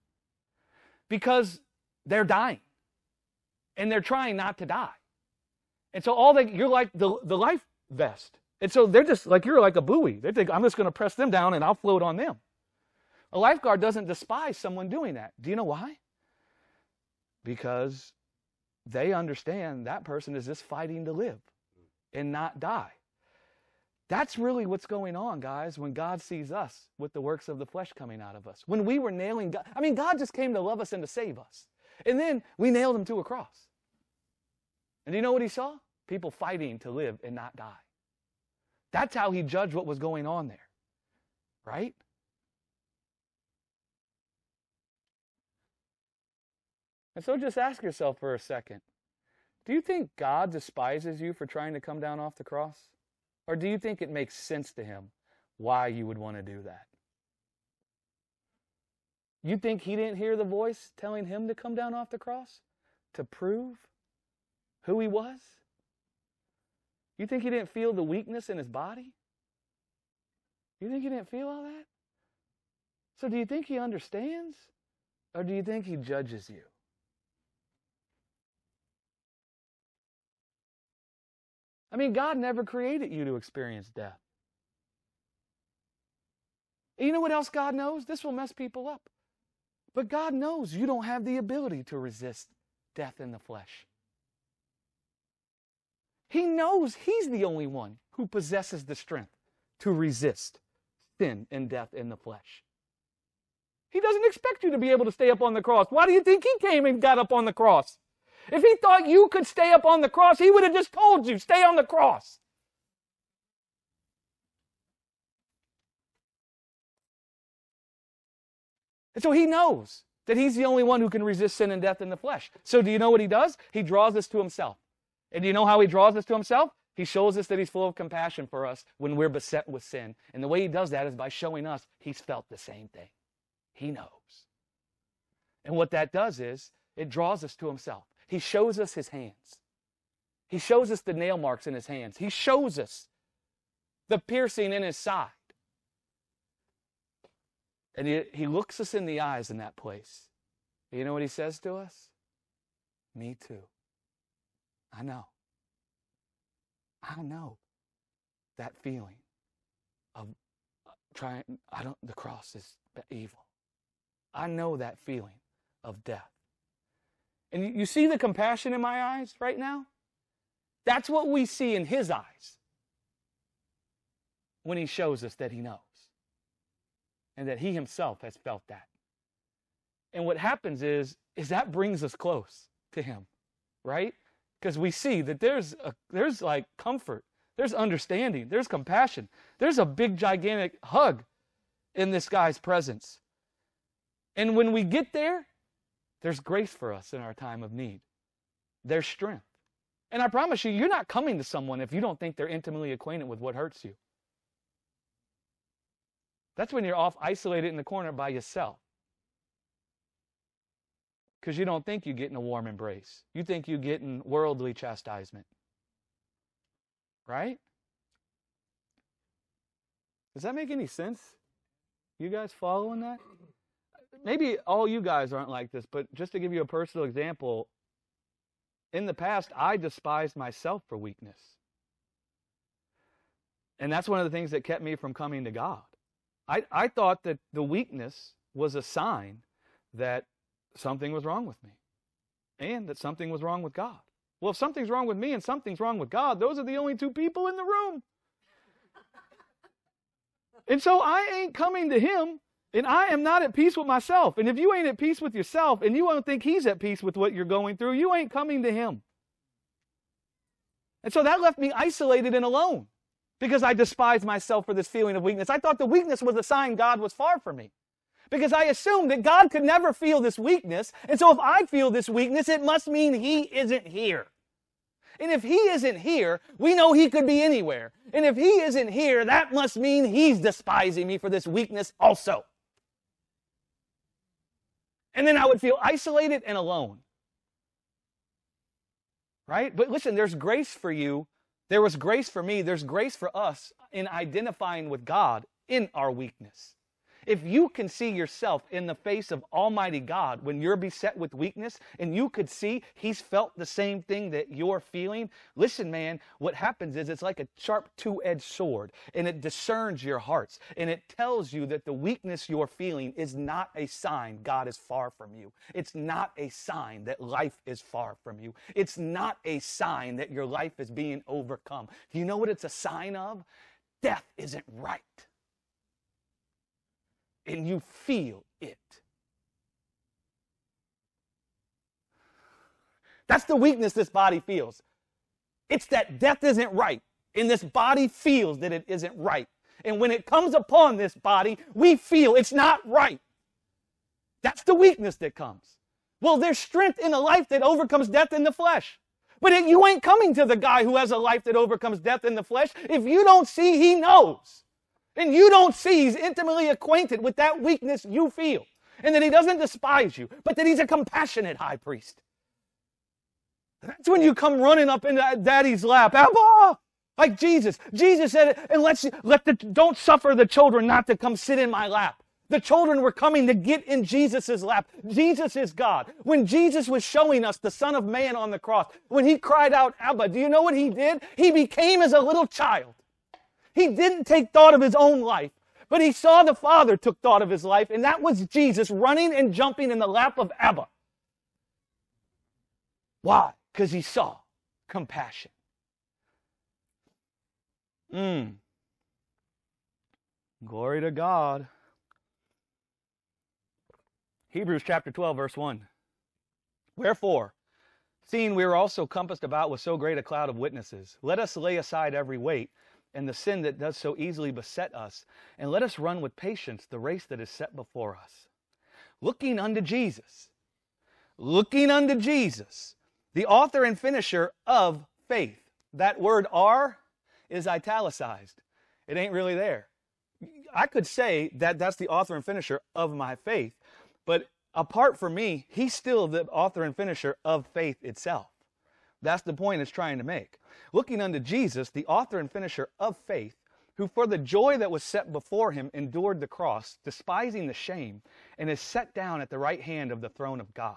because they're dying and they're trying not to die. And so all they, you're like the, the life vest. And so they're just like, you're like a buoy. They think, I'm just going to press them down and I'll float on them. A lifeguard doesn't despise someone doing that. Do you know why? Because they understand that person is just fighting to live and not die. That's really what's going on, guys, when God sees us with the works of the flesh coming out of us. When we were nailing God, I mean, God just came to love us and to save us. And then we nailed him to a cross. And do you know what he saw? People fighting to live and not die. That's how he judged what was going on there. Right? And so just ask yourself for a second do you think God despises you for trying to come down off the cross? Or do you think it makes sense to him why you would want to do that? You think he didn't hear the voice telling him to come down off the cross to prove who he was? You think he didn't feel the weakness in his body? You think he didn't feel all that? So do you think he understands? Or do you think he judges you? I mean, God never created you to experience death. You know what else God knows? This will mess people up. But God knows you don't have the ability to resist death in the flesh. He knows He's the only one who possesses the strength to resist sin and death in the flesh. He doesn't expect you to be able to stay up on the cross. Why do you think He came and got up on the cross? If he thought you could stay up on the cross, he would have just told you, stay on the cross. And so he knows that he's the only one who can resist sin and death in the flesh. So do you know what he does? He draws us to himself. And do you know how he draws us to himself? He shows us that he's full of compassion for us when we're beset with sin. And the way he does that is by showing us he's felt the same thing. He knows. And what that does is it draws us to himself. He shows us his hands. He shows us the nail marks in his hands. He shows us the piercing in his side. And he, he looks us in the eyes in that place. You know what he says to us? Me too. I know. I know that feeling of uh, trying, I don't, the cross is evil. I know that feeling of death. And you see the compassion in my eyes right now? That's what we see in his eyes when he shows us that he knows and that he himself has felt that. And what happens is is that brings us close to him, right? Because we see that there's a, there's like comfort, there's understanding, there's compassion. There's a big gigantic hug in this guy's presence. And when we get there, there's grace for us in our time of need. There's strength. And I promise you, you're not coming to someone if you don't think they're intimately acquainted with what hurts you. That's when you're off isolated in the corner by yourself. Because you don't think you're getting a warm embrace. You think you're getting worldly chastisement. Right? Does that make any sense? You guys following that? Maybe all you guys aren't like this, but just to give you a personal example, in the past, I despised myself for weakness. And that's one of the things that kept me from coming to God. I, I thought that the weakness was a sign that something was wrong with me and that something was wrong with God. Well, if something's wrong with me and something's wrong with God, those are the only two people in the room. and so I ain't coming to Him and I am not at peace with myself. And if you ain't at peace with yourself and you don't think he's at peace with what you're going through, you ain't coming to him. And so that left me isolated and alone because I despised myself for this feeling of weakness. I thought the weakness was a sign God was far from me because I assumed that God could never feel this weakness. And so if I feel this weakness, it must mean he isn't here. And if he isn't here, we know he could be anywhere. And if he isn't here, that must mean he's despising me for this weakness also. And then I would feel isolated and alone. Right? But listen, there's grace for you. There was grace for me. There's grace for us in identifying with God in our weakness. If you can see yourself in the face of Almighty God when you're beset with weakness and you could see He's felt the same thing that you're feeling, listen, man, what happens is it's like a sharp two edged sword and it discerns your hearts and it tells you that the weakness you're feeling is not a sign God is far from you. It's not a sign that life is far from you. It's not a sign that your life is being overcome. Do you know what it's a sign of? Death isn't right and you feel it. That's the weakness this body feels. It's that death isn't right, and this body feels that it isn't right. And when it comes upon this body, we feel it's not right. That's the weakness that comes. Well, there's strength in a life that overcomes death in the flesh. But you ain't coming to the guy who has a life that overcomes death in the flesh if you don't see he knows. And you don't see he's intimately acquainted with that weakness you feel. and that he doesn't despise you, but that he's a compassionate high priest. That's when you come running up into daddy's lap. Abba! Like Jesus. Jesus said, and let's let the don't suffer the children not to come sit in my lap. The children were coming to get in Jesus' lap. Jesus is God. When Jesus was showing us the Son of Man on the cross, when he cried out, Abba, do you know what he did? He became as a little child. He didn't take thought of his own life, but he saw the Father took thought of his life, and that was Jesus running and jumping in the lap of Abba. Why? Because he saw compassion. Mm. Glory to God. Hebrews chapter 12, verse 1. Wherefore, seeing we are also compassed about with so great a cloud of witnesses, let us lay aside every weight and the sin that does so easily beset us, and let us run with patience the race that is set before us. Looking unto Jesus, looking unto Jesus, the author and finisher of faith. That word "are" is italicized. It ain't really there. I could say that that's the author and finisher of my faith, but apart from me, he's still the author and finisher of faith itself. That's the point it's trying to make. Looking unto Jesus, the author and finisher of faith, who for the joy that was set before him endured the cross, despising the shame, and is set down at the right hand of the throne of God.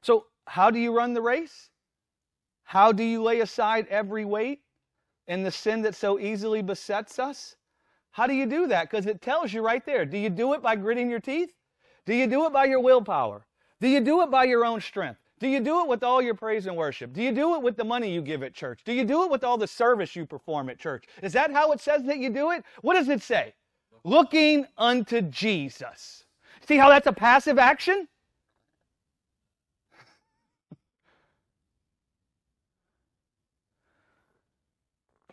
So, how do you run the race? How do you lay aside every weight and the sin that so easily besets us? How do you do that? Because it tells you right there. Do you do it by gritting your teeth? Do you do it by your willpower? Do you do it by your own strength? Do you do it with all your praise and worship? Do you do it with the money you give at church? Do you do it with all the service you perform at church? Is that how it says that you do it? What does it say? Looking unto Jesus. See how that's a passive action?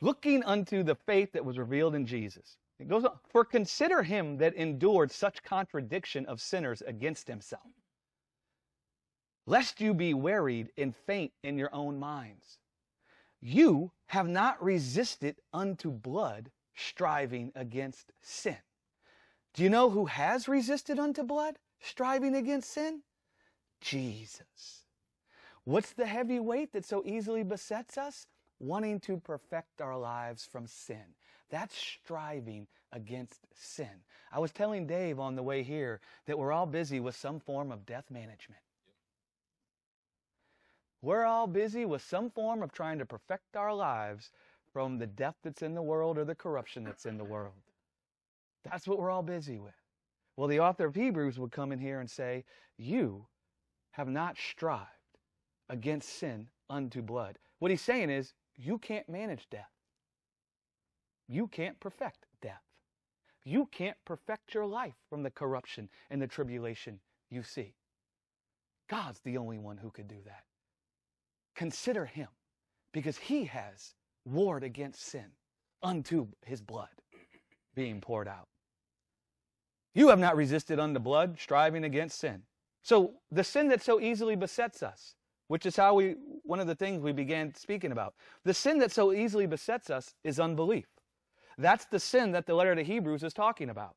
Looking unto the faith that was revealed in Jesus. It goes on, for consider him that endured such contradiction of sinners against himself, lest you be wearied and faint in your own minds. You have not resisted unto blood, striving against sin. Do you know who has resisted unto blood, striving against sin? Jesus. What's the heavy weight that so easily besets us? Wanting to perfect our lives from sin. That's striving against sin. I was telling Dave on the way here that we're all busy with some form of death management. We're all busy with some form of trying to perfect our lives from the death that's in the world or the corruption that's in the world. That's what we're all busy with. Well, the author of Hebrews would come in here and say, You have not strived against sin unto blood. What he's saying is, you can't manage death. You can't perfect death. You can't perfect your life from the corruption and the tribulation you see. God's the only one who could do that. Consider Him because He has warred against sin unto His blood being poured out. You have not resisted unto blood, striving against sin. So the sin that so easily besets us, which is how we, one of the things we began speaking about, the sin that so easily besets us is unbelief. That's the sin that the letter to Hebrews is talking about.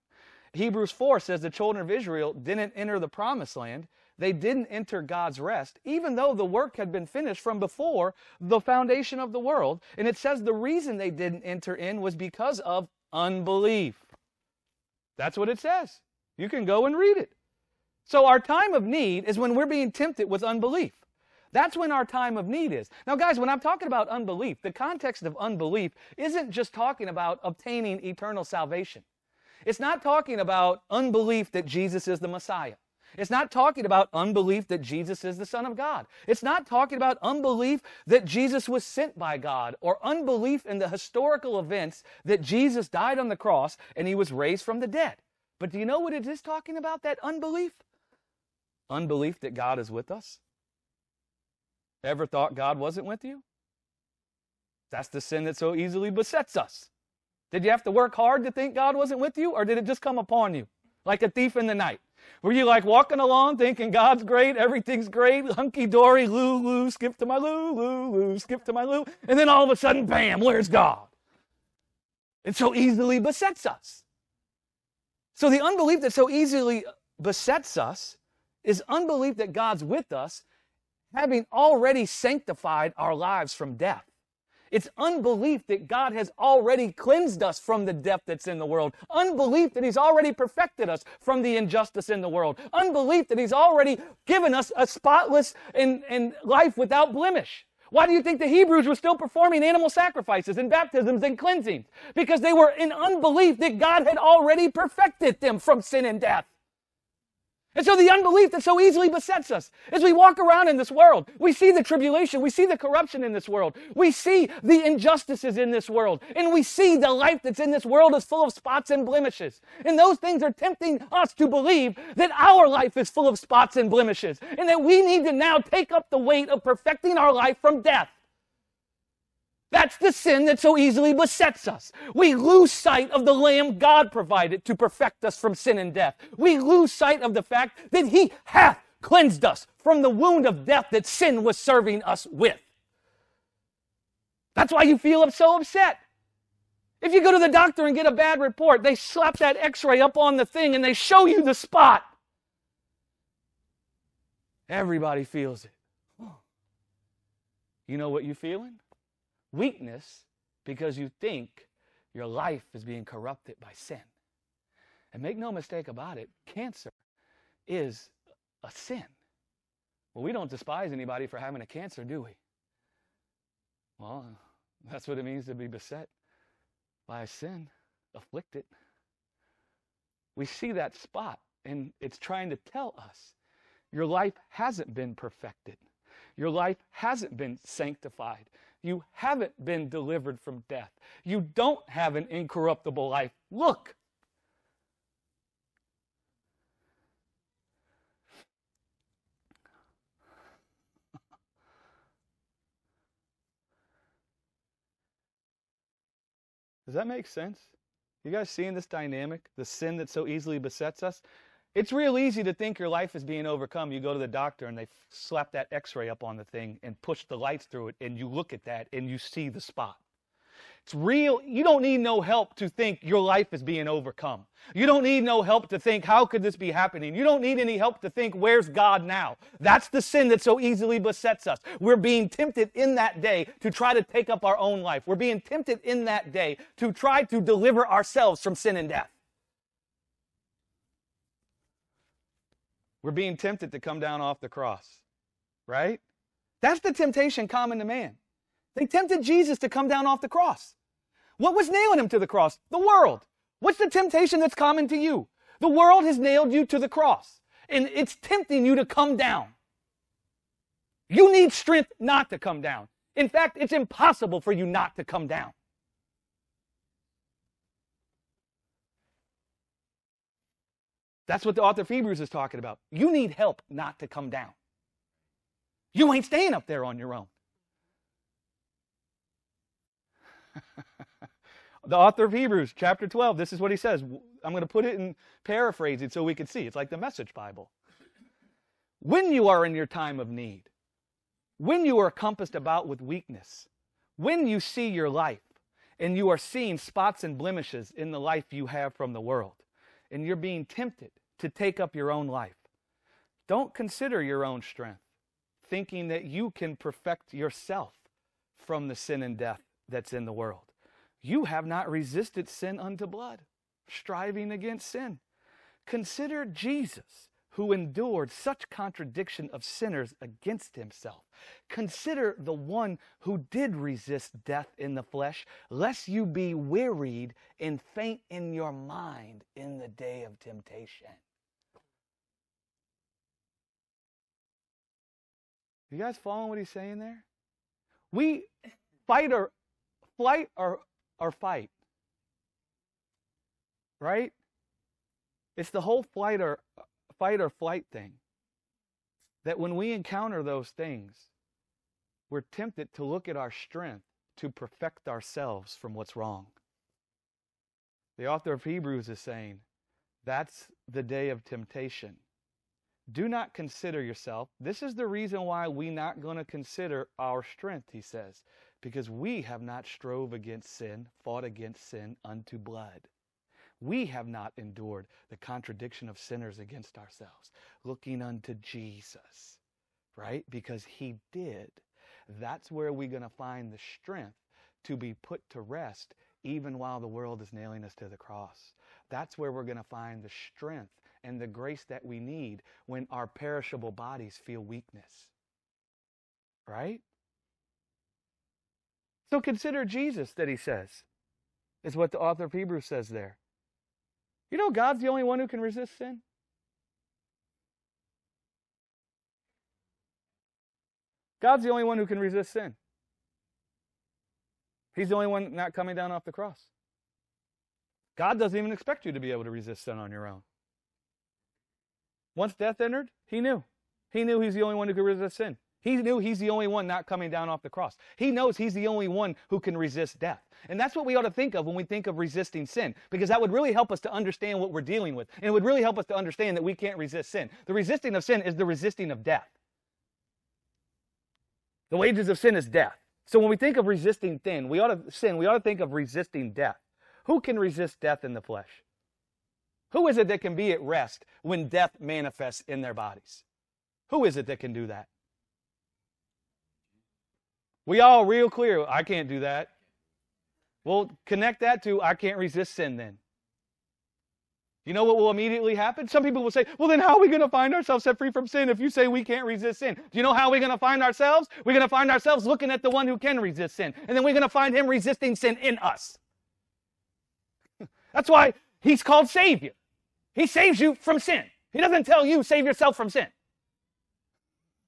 Hebrews 4 says the children of Israel didn't enter the promised land. They didn't enter God's rest, even though the work had been finished from before the foundation of the world. And it says the reason they didn't enter in was because of unbelief. That's what it says. You can go and read it. So our time of need is when we're being tempted with unbelief. That's when our time of need is. Now, guys, when I'm talking about unbelief, the context of unbelief isn't just talking about obtaining eternal salvation. It's not talking about unbelief that Jesus is the Messiah. It's not talking about unbelief that Jesus is the Son of God. It's not talking about unbelief that Jesus was sent by God or unbelief in the historical events that Jesus died on the cross and he was raised from the dead. But do you know what it is talking about, that unbelief? Unbelief that God is with us Ever thought God wasn't with you? That's the sin that so easily besets us. Did you have to work hard to think God wasn't with you, or did it just come upon you like a thief in the night? Were you like walking along thinking God's great, everything's great, hunky dory, loo loo, skip to my loo loo loo, skip to my loo, and then all of a sudden, bam, where's God? It so easily besets us. So the unbelief that so easily besets us is unbelief that God's with us, having already sanctified our lives from death. It's unbelief that God has already cleansed us from the death that's in the world. Unbelief that He's already perfected us from the injustice in the world. Unbelief that He's already given us a spotless and, and life without blemish. Why do you think the Hebrews were still performing animal sacrifices and baptisms and cleansings? Because they were in unbelief that God had already perfected them from sin and death. And so the unbelief that so easily besets us as we walk around in this world, we see the tribulation, we see the corruption in this world, we see the injustices in this world, and we see the life that's in this world is full of spots and blemishes. And those things are tempting us to believe that our life is full of spots and blemishes, and that we need to now take up the weight of perfecting our life from death. That's the sin that so easily besets us. We lose sight of the Lamb God provided to perfect us from sin and death. We lose sight of the fact that He hath cleansed us from the wound of death that sin was serving us with. That's why you feel so upset. If you go to the doctor and get a bad report, they slap that x ray up on the thing and they show you the spot. Everybody feels it. You know what you're feeling? Weakness because you think your life is being corrupted by sin. And make no mistake about it, cancer is a sin. Well, we don't despise anybody for having a cancer, do we? Well, that's what it means to be beset by a sin, afflicted. We see that spot, and it's trying to tell us your life hasn't been perfected. Your life hasn't been sanctified. You haven't been delivered from death. You don't have an incorruptible life. Look. Does that make sense? You guys seeing this dynamic? The sin that so easily besets us? It's real easy to think your life is being overcome. You go to the doctor and they slap that x ray up on the thing and push the lights through it, and you look at that and you see the spot. It's real. You don't need no help to think your life is being overcome. You don't need no help to think, how could this be happening? You don't need any help to think, where's God now? That's the sin that so easily besets us. We're being tempted in that day to try to take up our own life. We're being tempted in that day to try to deliver ourselves from sin and death. We're being tempted to come down off the cross, right? That's the temptation common to man. They tempted Jesus to come down off the cross. What was nailing him to the cross? The world. What's the temptation that's common to you? The world has nailed you to the cross, and it's tempting you to come down. You need strength not to come down. In fact, it's impossible for you not to come down. That's what the author of Hebrews is talking about. You need help not to come down. You ain't staying up there on your own. the author of Hebrews, chapter 12, this is what he says. I'm going to put it in paraphrasing so we can see. It's like the message Bible. When you are in your time of need, when you are compassed about with weakness, when you see your life and you are seeing spots and blemishes in the life you have from the world, and you're being tempted to take up your own life. Don't consider your own strength, thinking that you can perfect yourself from the sin and death that's in the world. You have not resisted sin unto blood, striving against sin. Consider Jesus who endured such contradiction of sinners against himself. Consider the one who did resist death in the flesh, lest you be wearied and faint in your mind in the day of temptation. You guys following what he's saying there? We fight or flight or or fight. Right? It's the whole flight or fight or flight thing. That when we encounter those things, we're tempted to look at our strength to perfect ourselves from what's wrong. The author of Hebrews is saying that's the day of temptation do not consider yourself. This is the reason why we're not going to consider our strength, he says, because we have not strove against sin, fought against sin unto blood. We have not endured the contradiction of sinners against ourselves, looking unto Jesus, right? Because he did. That's where we're going to find the strength to be put to rest even while the world is nailing us to the cross. That's where we're going to find the strength and the grace that we need when our perishable bodies feel weakness. Right? So consider Jesus that he says, is what the author of Hebrews says there. You know, God's the only one who can resist sin. God's the only one who can resist sin. He's the only one not coming down off the cross. God doesn't even expect you to be able to resist sin on your own. Once death entered, he knew. He knew he's the only one who could resist sin. He knew he's the only one not coming down off the cross. He knows he's the only one who can resist death. And that's what we ought to think of when we think of resisting sin, because that would really help us to understand what we're dealing with. And it would really help us to understand that we can't resist sin. The resisting of sin is the resisting of death. The wages of sin is death. So when we think of resisting sin, we ought to sin, we ought to think of resisting death. Who can resist death in the flesh? Who is it that can be at rest when death manifests in their bodies? Who is it that can do that? We all real clear, I can't do that. Well, connect that to I can't resist sin then. You know what will immediately happen? Some people will say, well, then how are we going to find ourselves set free from sin if you say we can't resist sin? Do you know how we're going to find ourselves? We're going to find ourselves looking at the one who can resist sin. And then we're going to find him resisting sin in us. That's why he's called Savior. He saves you from sin. He doesn't tell you, save yourself from sin.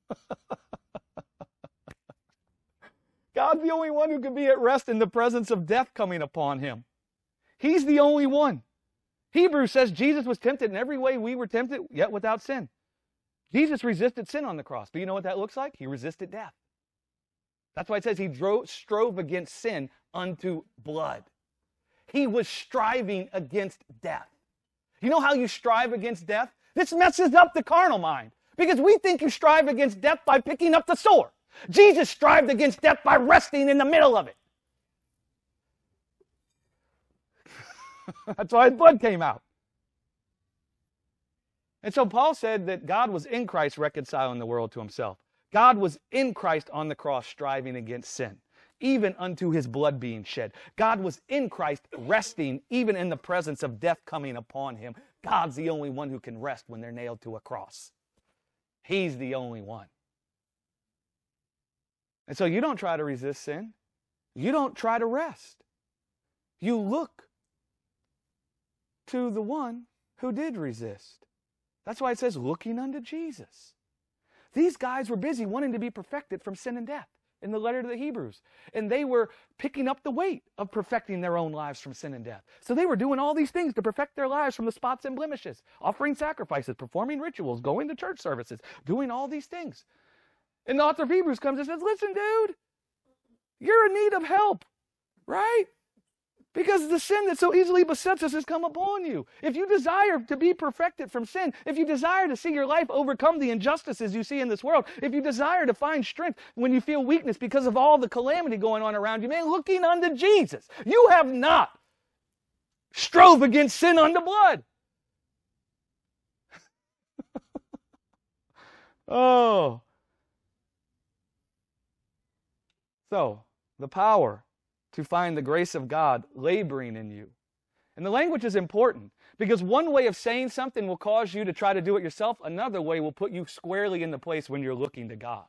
God's the only one who can be at rest in the presence of death coming upon him. He's the only one. Hebrews says Jesus was tempted in every way we were tempted, yet without sin. Jesus resisted sin on the cross. But you know what that looks like? He resisted death. That's why it says he drove, strove against sin unto blood. He was striving against death. You know how you strive against death? This messes up the carnal mind because we think you strive against death by picking up the sword. Jesus strived against death by resting in the middle of it. That's why his blood came out. And so Paul said that God was in Christ reconciling the world to himself. God was in Christ on the cross striving against sin, even unto his blood being shed. God was in Christ resting even in the presence of death coming upon him. God's the only one who can rest when they're nailed to a cross. He's the only one. And so you don't try to resist sin. You don't try to rest. You look to the one who did resist. That's why it says, looking unto Jesus. These guys were busy wanting to be perfected from sin and death in the letter to the Hebrews. And they were picking up the weight of perfecting their own lives from sin and death. So they were doing all these things to perfect their lives from the spots and blemishes, offering sacrifices, performing rituals, going to church services, doing all these things. And the author of Hebrews comes and says, Listen, dude, you're in need of help, right? Because the sin that so easily besets us has come upon you. If you desire to be perfected from sin, if you desire to see your life overcome the injustices you see in this world, if you desire to find strength when you feel weakness because of all the calamity going on around you, man, looking unto Jesus, you have not strove against sin unto blood. oh. So, the power to find the grace of God laboring in you. And the language is important because one way of saying something will cause you to try to do it yourself, another way will put you squarely in the place when you're looking to God.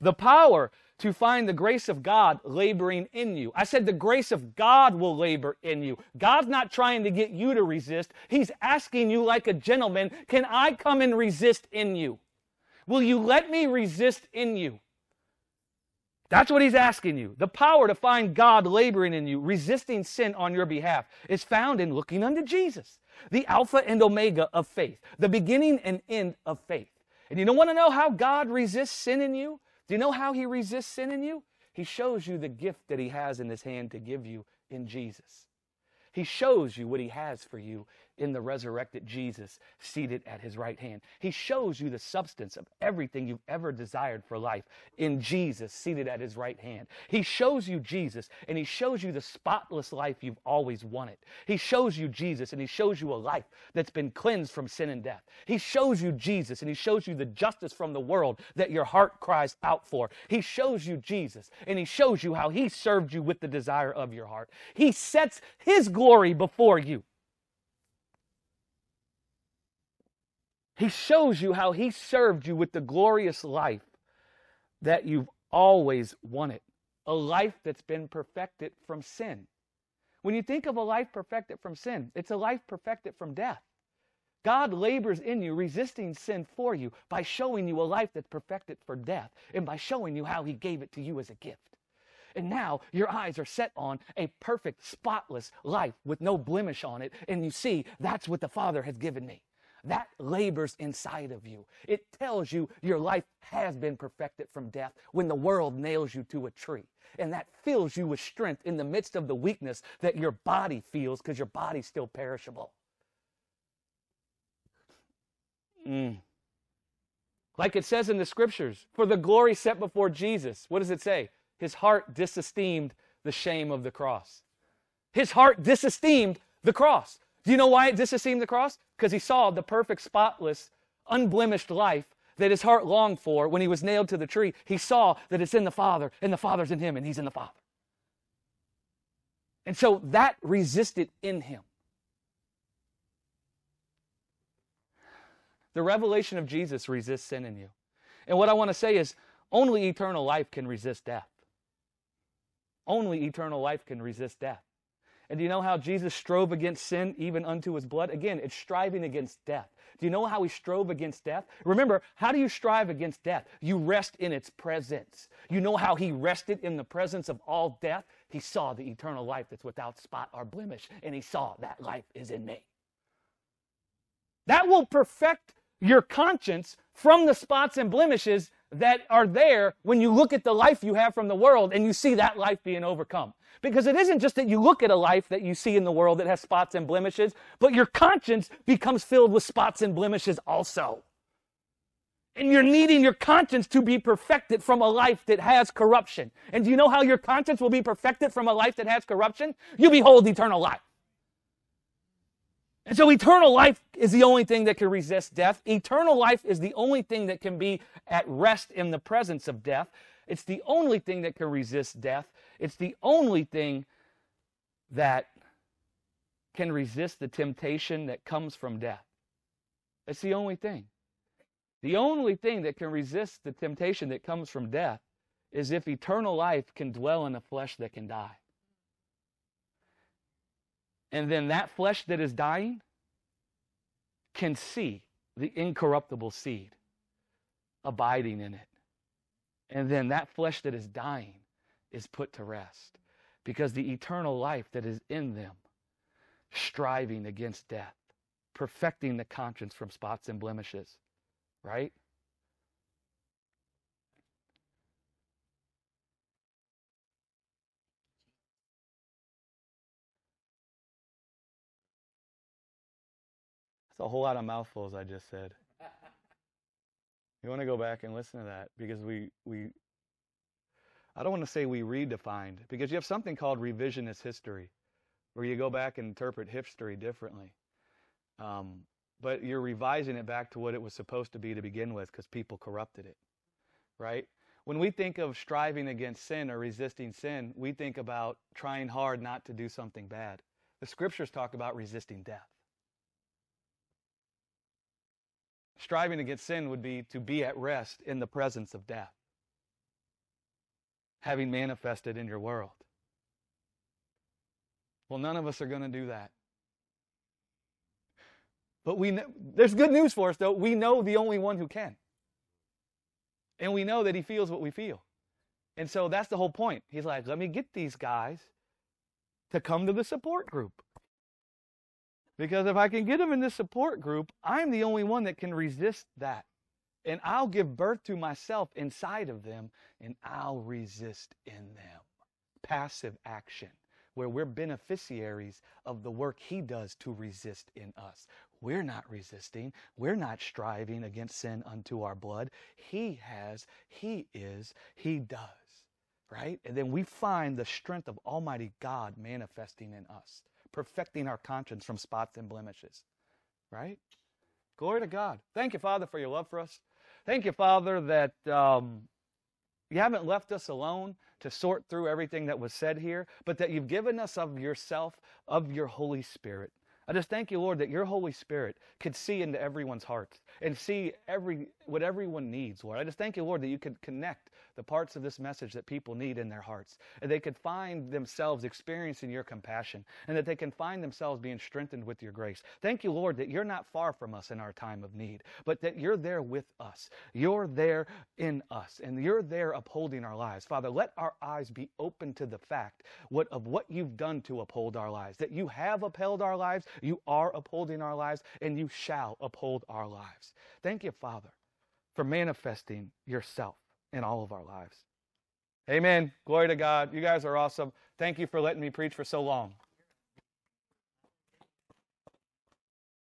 The power to find the grace of God laboring in you. I said the grace of God will labor in you. God's not trying to get you to resist. He's asking you like a gentleman, can I come and resist in you? Will you let me resist in you? That's what he's asking you. The power to find God laboring in you, resisting sin on your behalf, is found in looking unto Jesus, the Alpha and Omega of faith, the beginning and end of faith. And you don't want to know how God resists sin in you? Do you know how he resists sin in you? He shows you the gift that he has in his hand to give you in Jesus. He shows you what he has for you in the resurrected Jesus seated at his right hand. He shows you the substance of everything you've ever desired for life in Jesus seated at his right hand. He shows you Jesus and he shows you the spotless life you've always wanted. He shows you Jesus and he shows you a life that's been cleansed from sin and death. He shows you Jesus and he shows you the justice from the world that your heart cries out for. He shows you Jesus and he shows you how he served you with the desire of your heart. He sets his glory before you. He shows you how He served you with the glorious life that you've always wanted a life that's been perfected from sin. When you think of a life perfected from sin, it's a life perfected from death. God labors in you, resisting sin for you by showing you a life that's perfected for death and by showing you how He gave it to you as a gift. And now your eyes are set on a perfect, spotless life with no blemish on it. And you see, that's what the Father has given me that labors inside of you. It tells you your life has been perfected from death when the world nails you to a tree. And that fills you with strength in the midst of the weakness that your body feels because your body's still perishable. Mm. Like it says in the scriptures, for the glory set before Jesus, what does it say? His heart disesteemed the shame of the cross. His heart disesteemed the cross. Do you know why it disesteemed the cross? Because he saw the perfect, spotless, unblemished life that his heart longed for when he was nailed to the tree. He saw that it's in the Father, and the Father's in him, and he's in the Father. And so that resisted in him. The revelation of Jesus resists sin in you. And what I want to say is only eternal life can resist death. Only eternal life can resist death. And do you know how Jesus strove against sin even unto his blood? Again, it's striving against death. Do you know how he strove against death? Remember, how do you strive against death? You rest in its presence. You know how he rested in the presence of all death? He saw the eternal life that's without spot or blemish, and he saw that life is in me. That will perfect your conscience from the spots and blemishes that are there when you look at the life you have from the world and you see that life being overcome. Because it isn't just that you look at a life that you see in the world that has spots and blemishes, but your conscience becomes filled with spots and blemishes also. And you're needing your conscience to be perfected from a life that has corruption. And do you know how your conscience will be perfected from a life that has corruption? You behold eternal life. And so eternal life is the only thing that can resist death. Eternal life is the only thing that can be at rest in the presence of death. It's the only thing that can resist death. It's the only thing that can resist the temptation that comes from death. It's the only thing. The only thing that can resist the temptation that comes from death is if eternal life can dwell in a flesh that can die. And then that flesh that is dying can see the incorruptible seed abiding in it. And then that flesh that is dying is put to rest because the eternal life that is in them, striving against death, perfecting the conscience from spots and blemishes, right? A whole lot of mouthfuls I just said. You want to go back and listen to that because we we I don't want to say we redefined because you have something called revisionist history where you go back and interpret history differently. Um, but you're revising it back to what it was supposed to be to begin with because people corrupted it. Right? When we think of striving against sin or resisting sin, we think about trying hard not to do something bad. The scriptures talk about resisting death. Striving against sin would be to be at rest in the presence of death, having manifested in your world. Well, none of us are going to do that. But we know, there's good news for us, though. We know the only one who can. And we know that he feels what we feel. And so that's the whole point. He's like, let me get these guys to come to the support group. Because if I can get them in this support group, I'm the only one that can resist that. And I'll give birth to myself inside of them and I'll resist in them. Passive action. where we're beneficiaries of the work He does to resist in us. We're not resisting. We're not striving against sin unto our blood. He has, He is, He does. Right? And then we find the strength of Almighty God manifesting in us, perfecting our conscience from spots and blemishes. Right? Glory to God. Thank you, Father, for your love for us. Thank you, Father, that um, you haven't left us alone to sort through everything that was said here, but that you've given us of yourself, of your Holy Spirit. I just thank you, Lord, that your Holy Spirit could see into everyone's heart and see every what everyone needs, Lord. I just thank you, Lord, that you could connect the parts of this message that people need in their hearts, and they could find themselves experiencing your compassion, and that they can find themselves being strengthened with your grace. Thank you, Lord, that you're not far from us in our time of need, but that you're there with us. You're there in us, and you're there upholding our lives. Father, let our eyes be open to the fact what, of what you've done to uphold our lives, that you have upheld our lives, you are upholding our lives, and you shall uphold our lives. Thank you, Father, for manifesting yourself in all of our lives. Amen. Glory to God. You guys are awesome. Thank you for letting me preach for so long.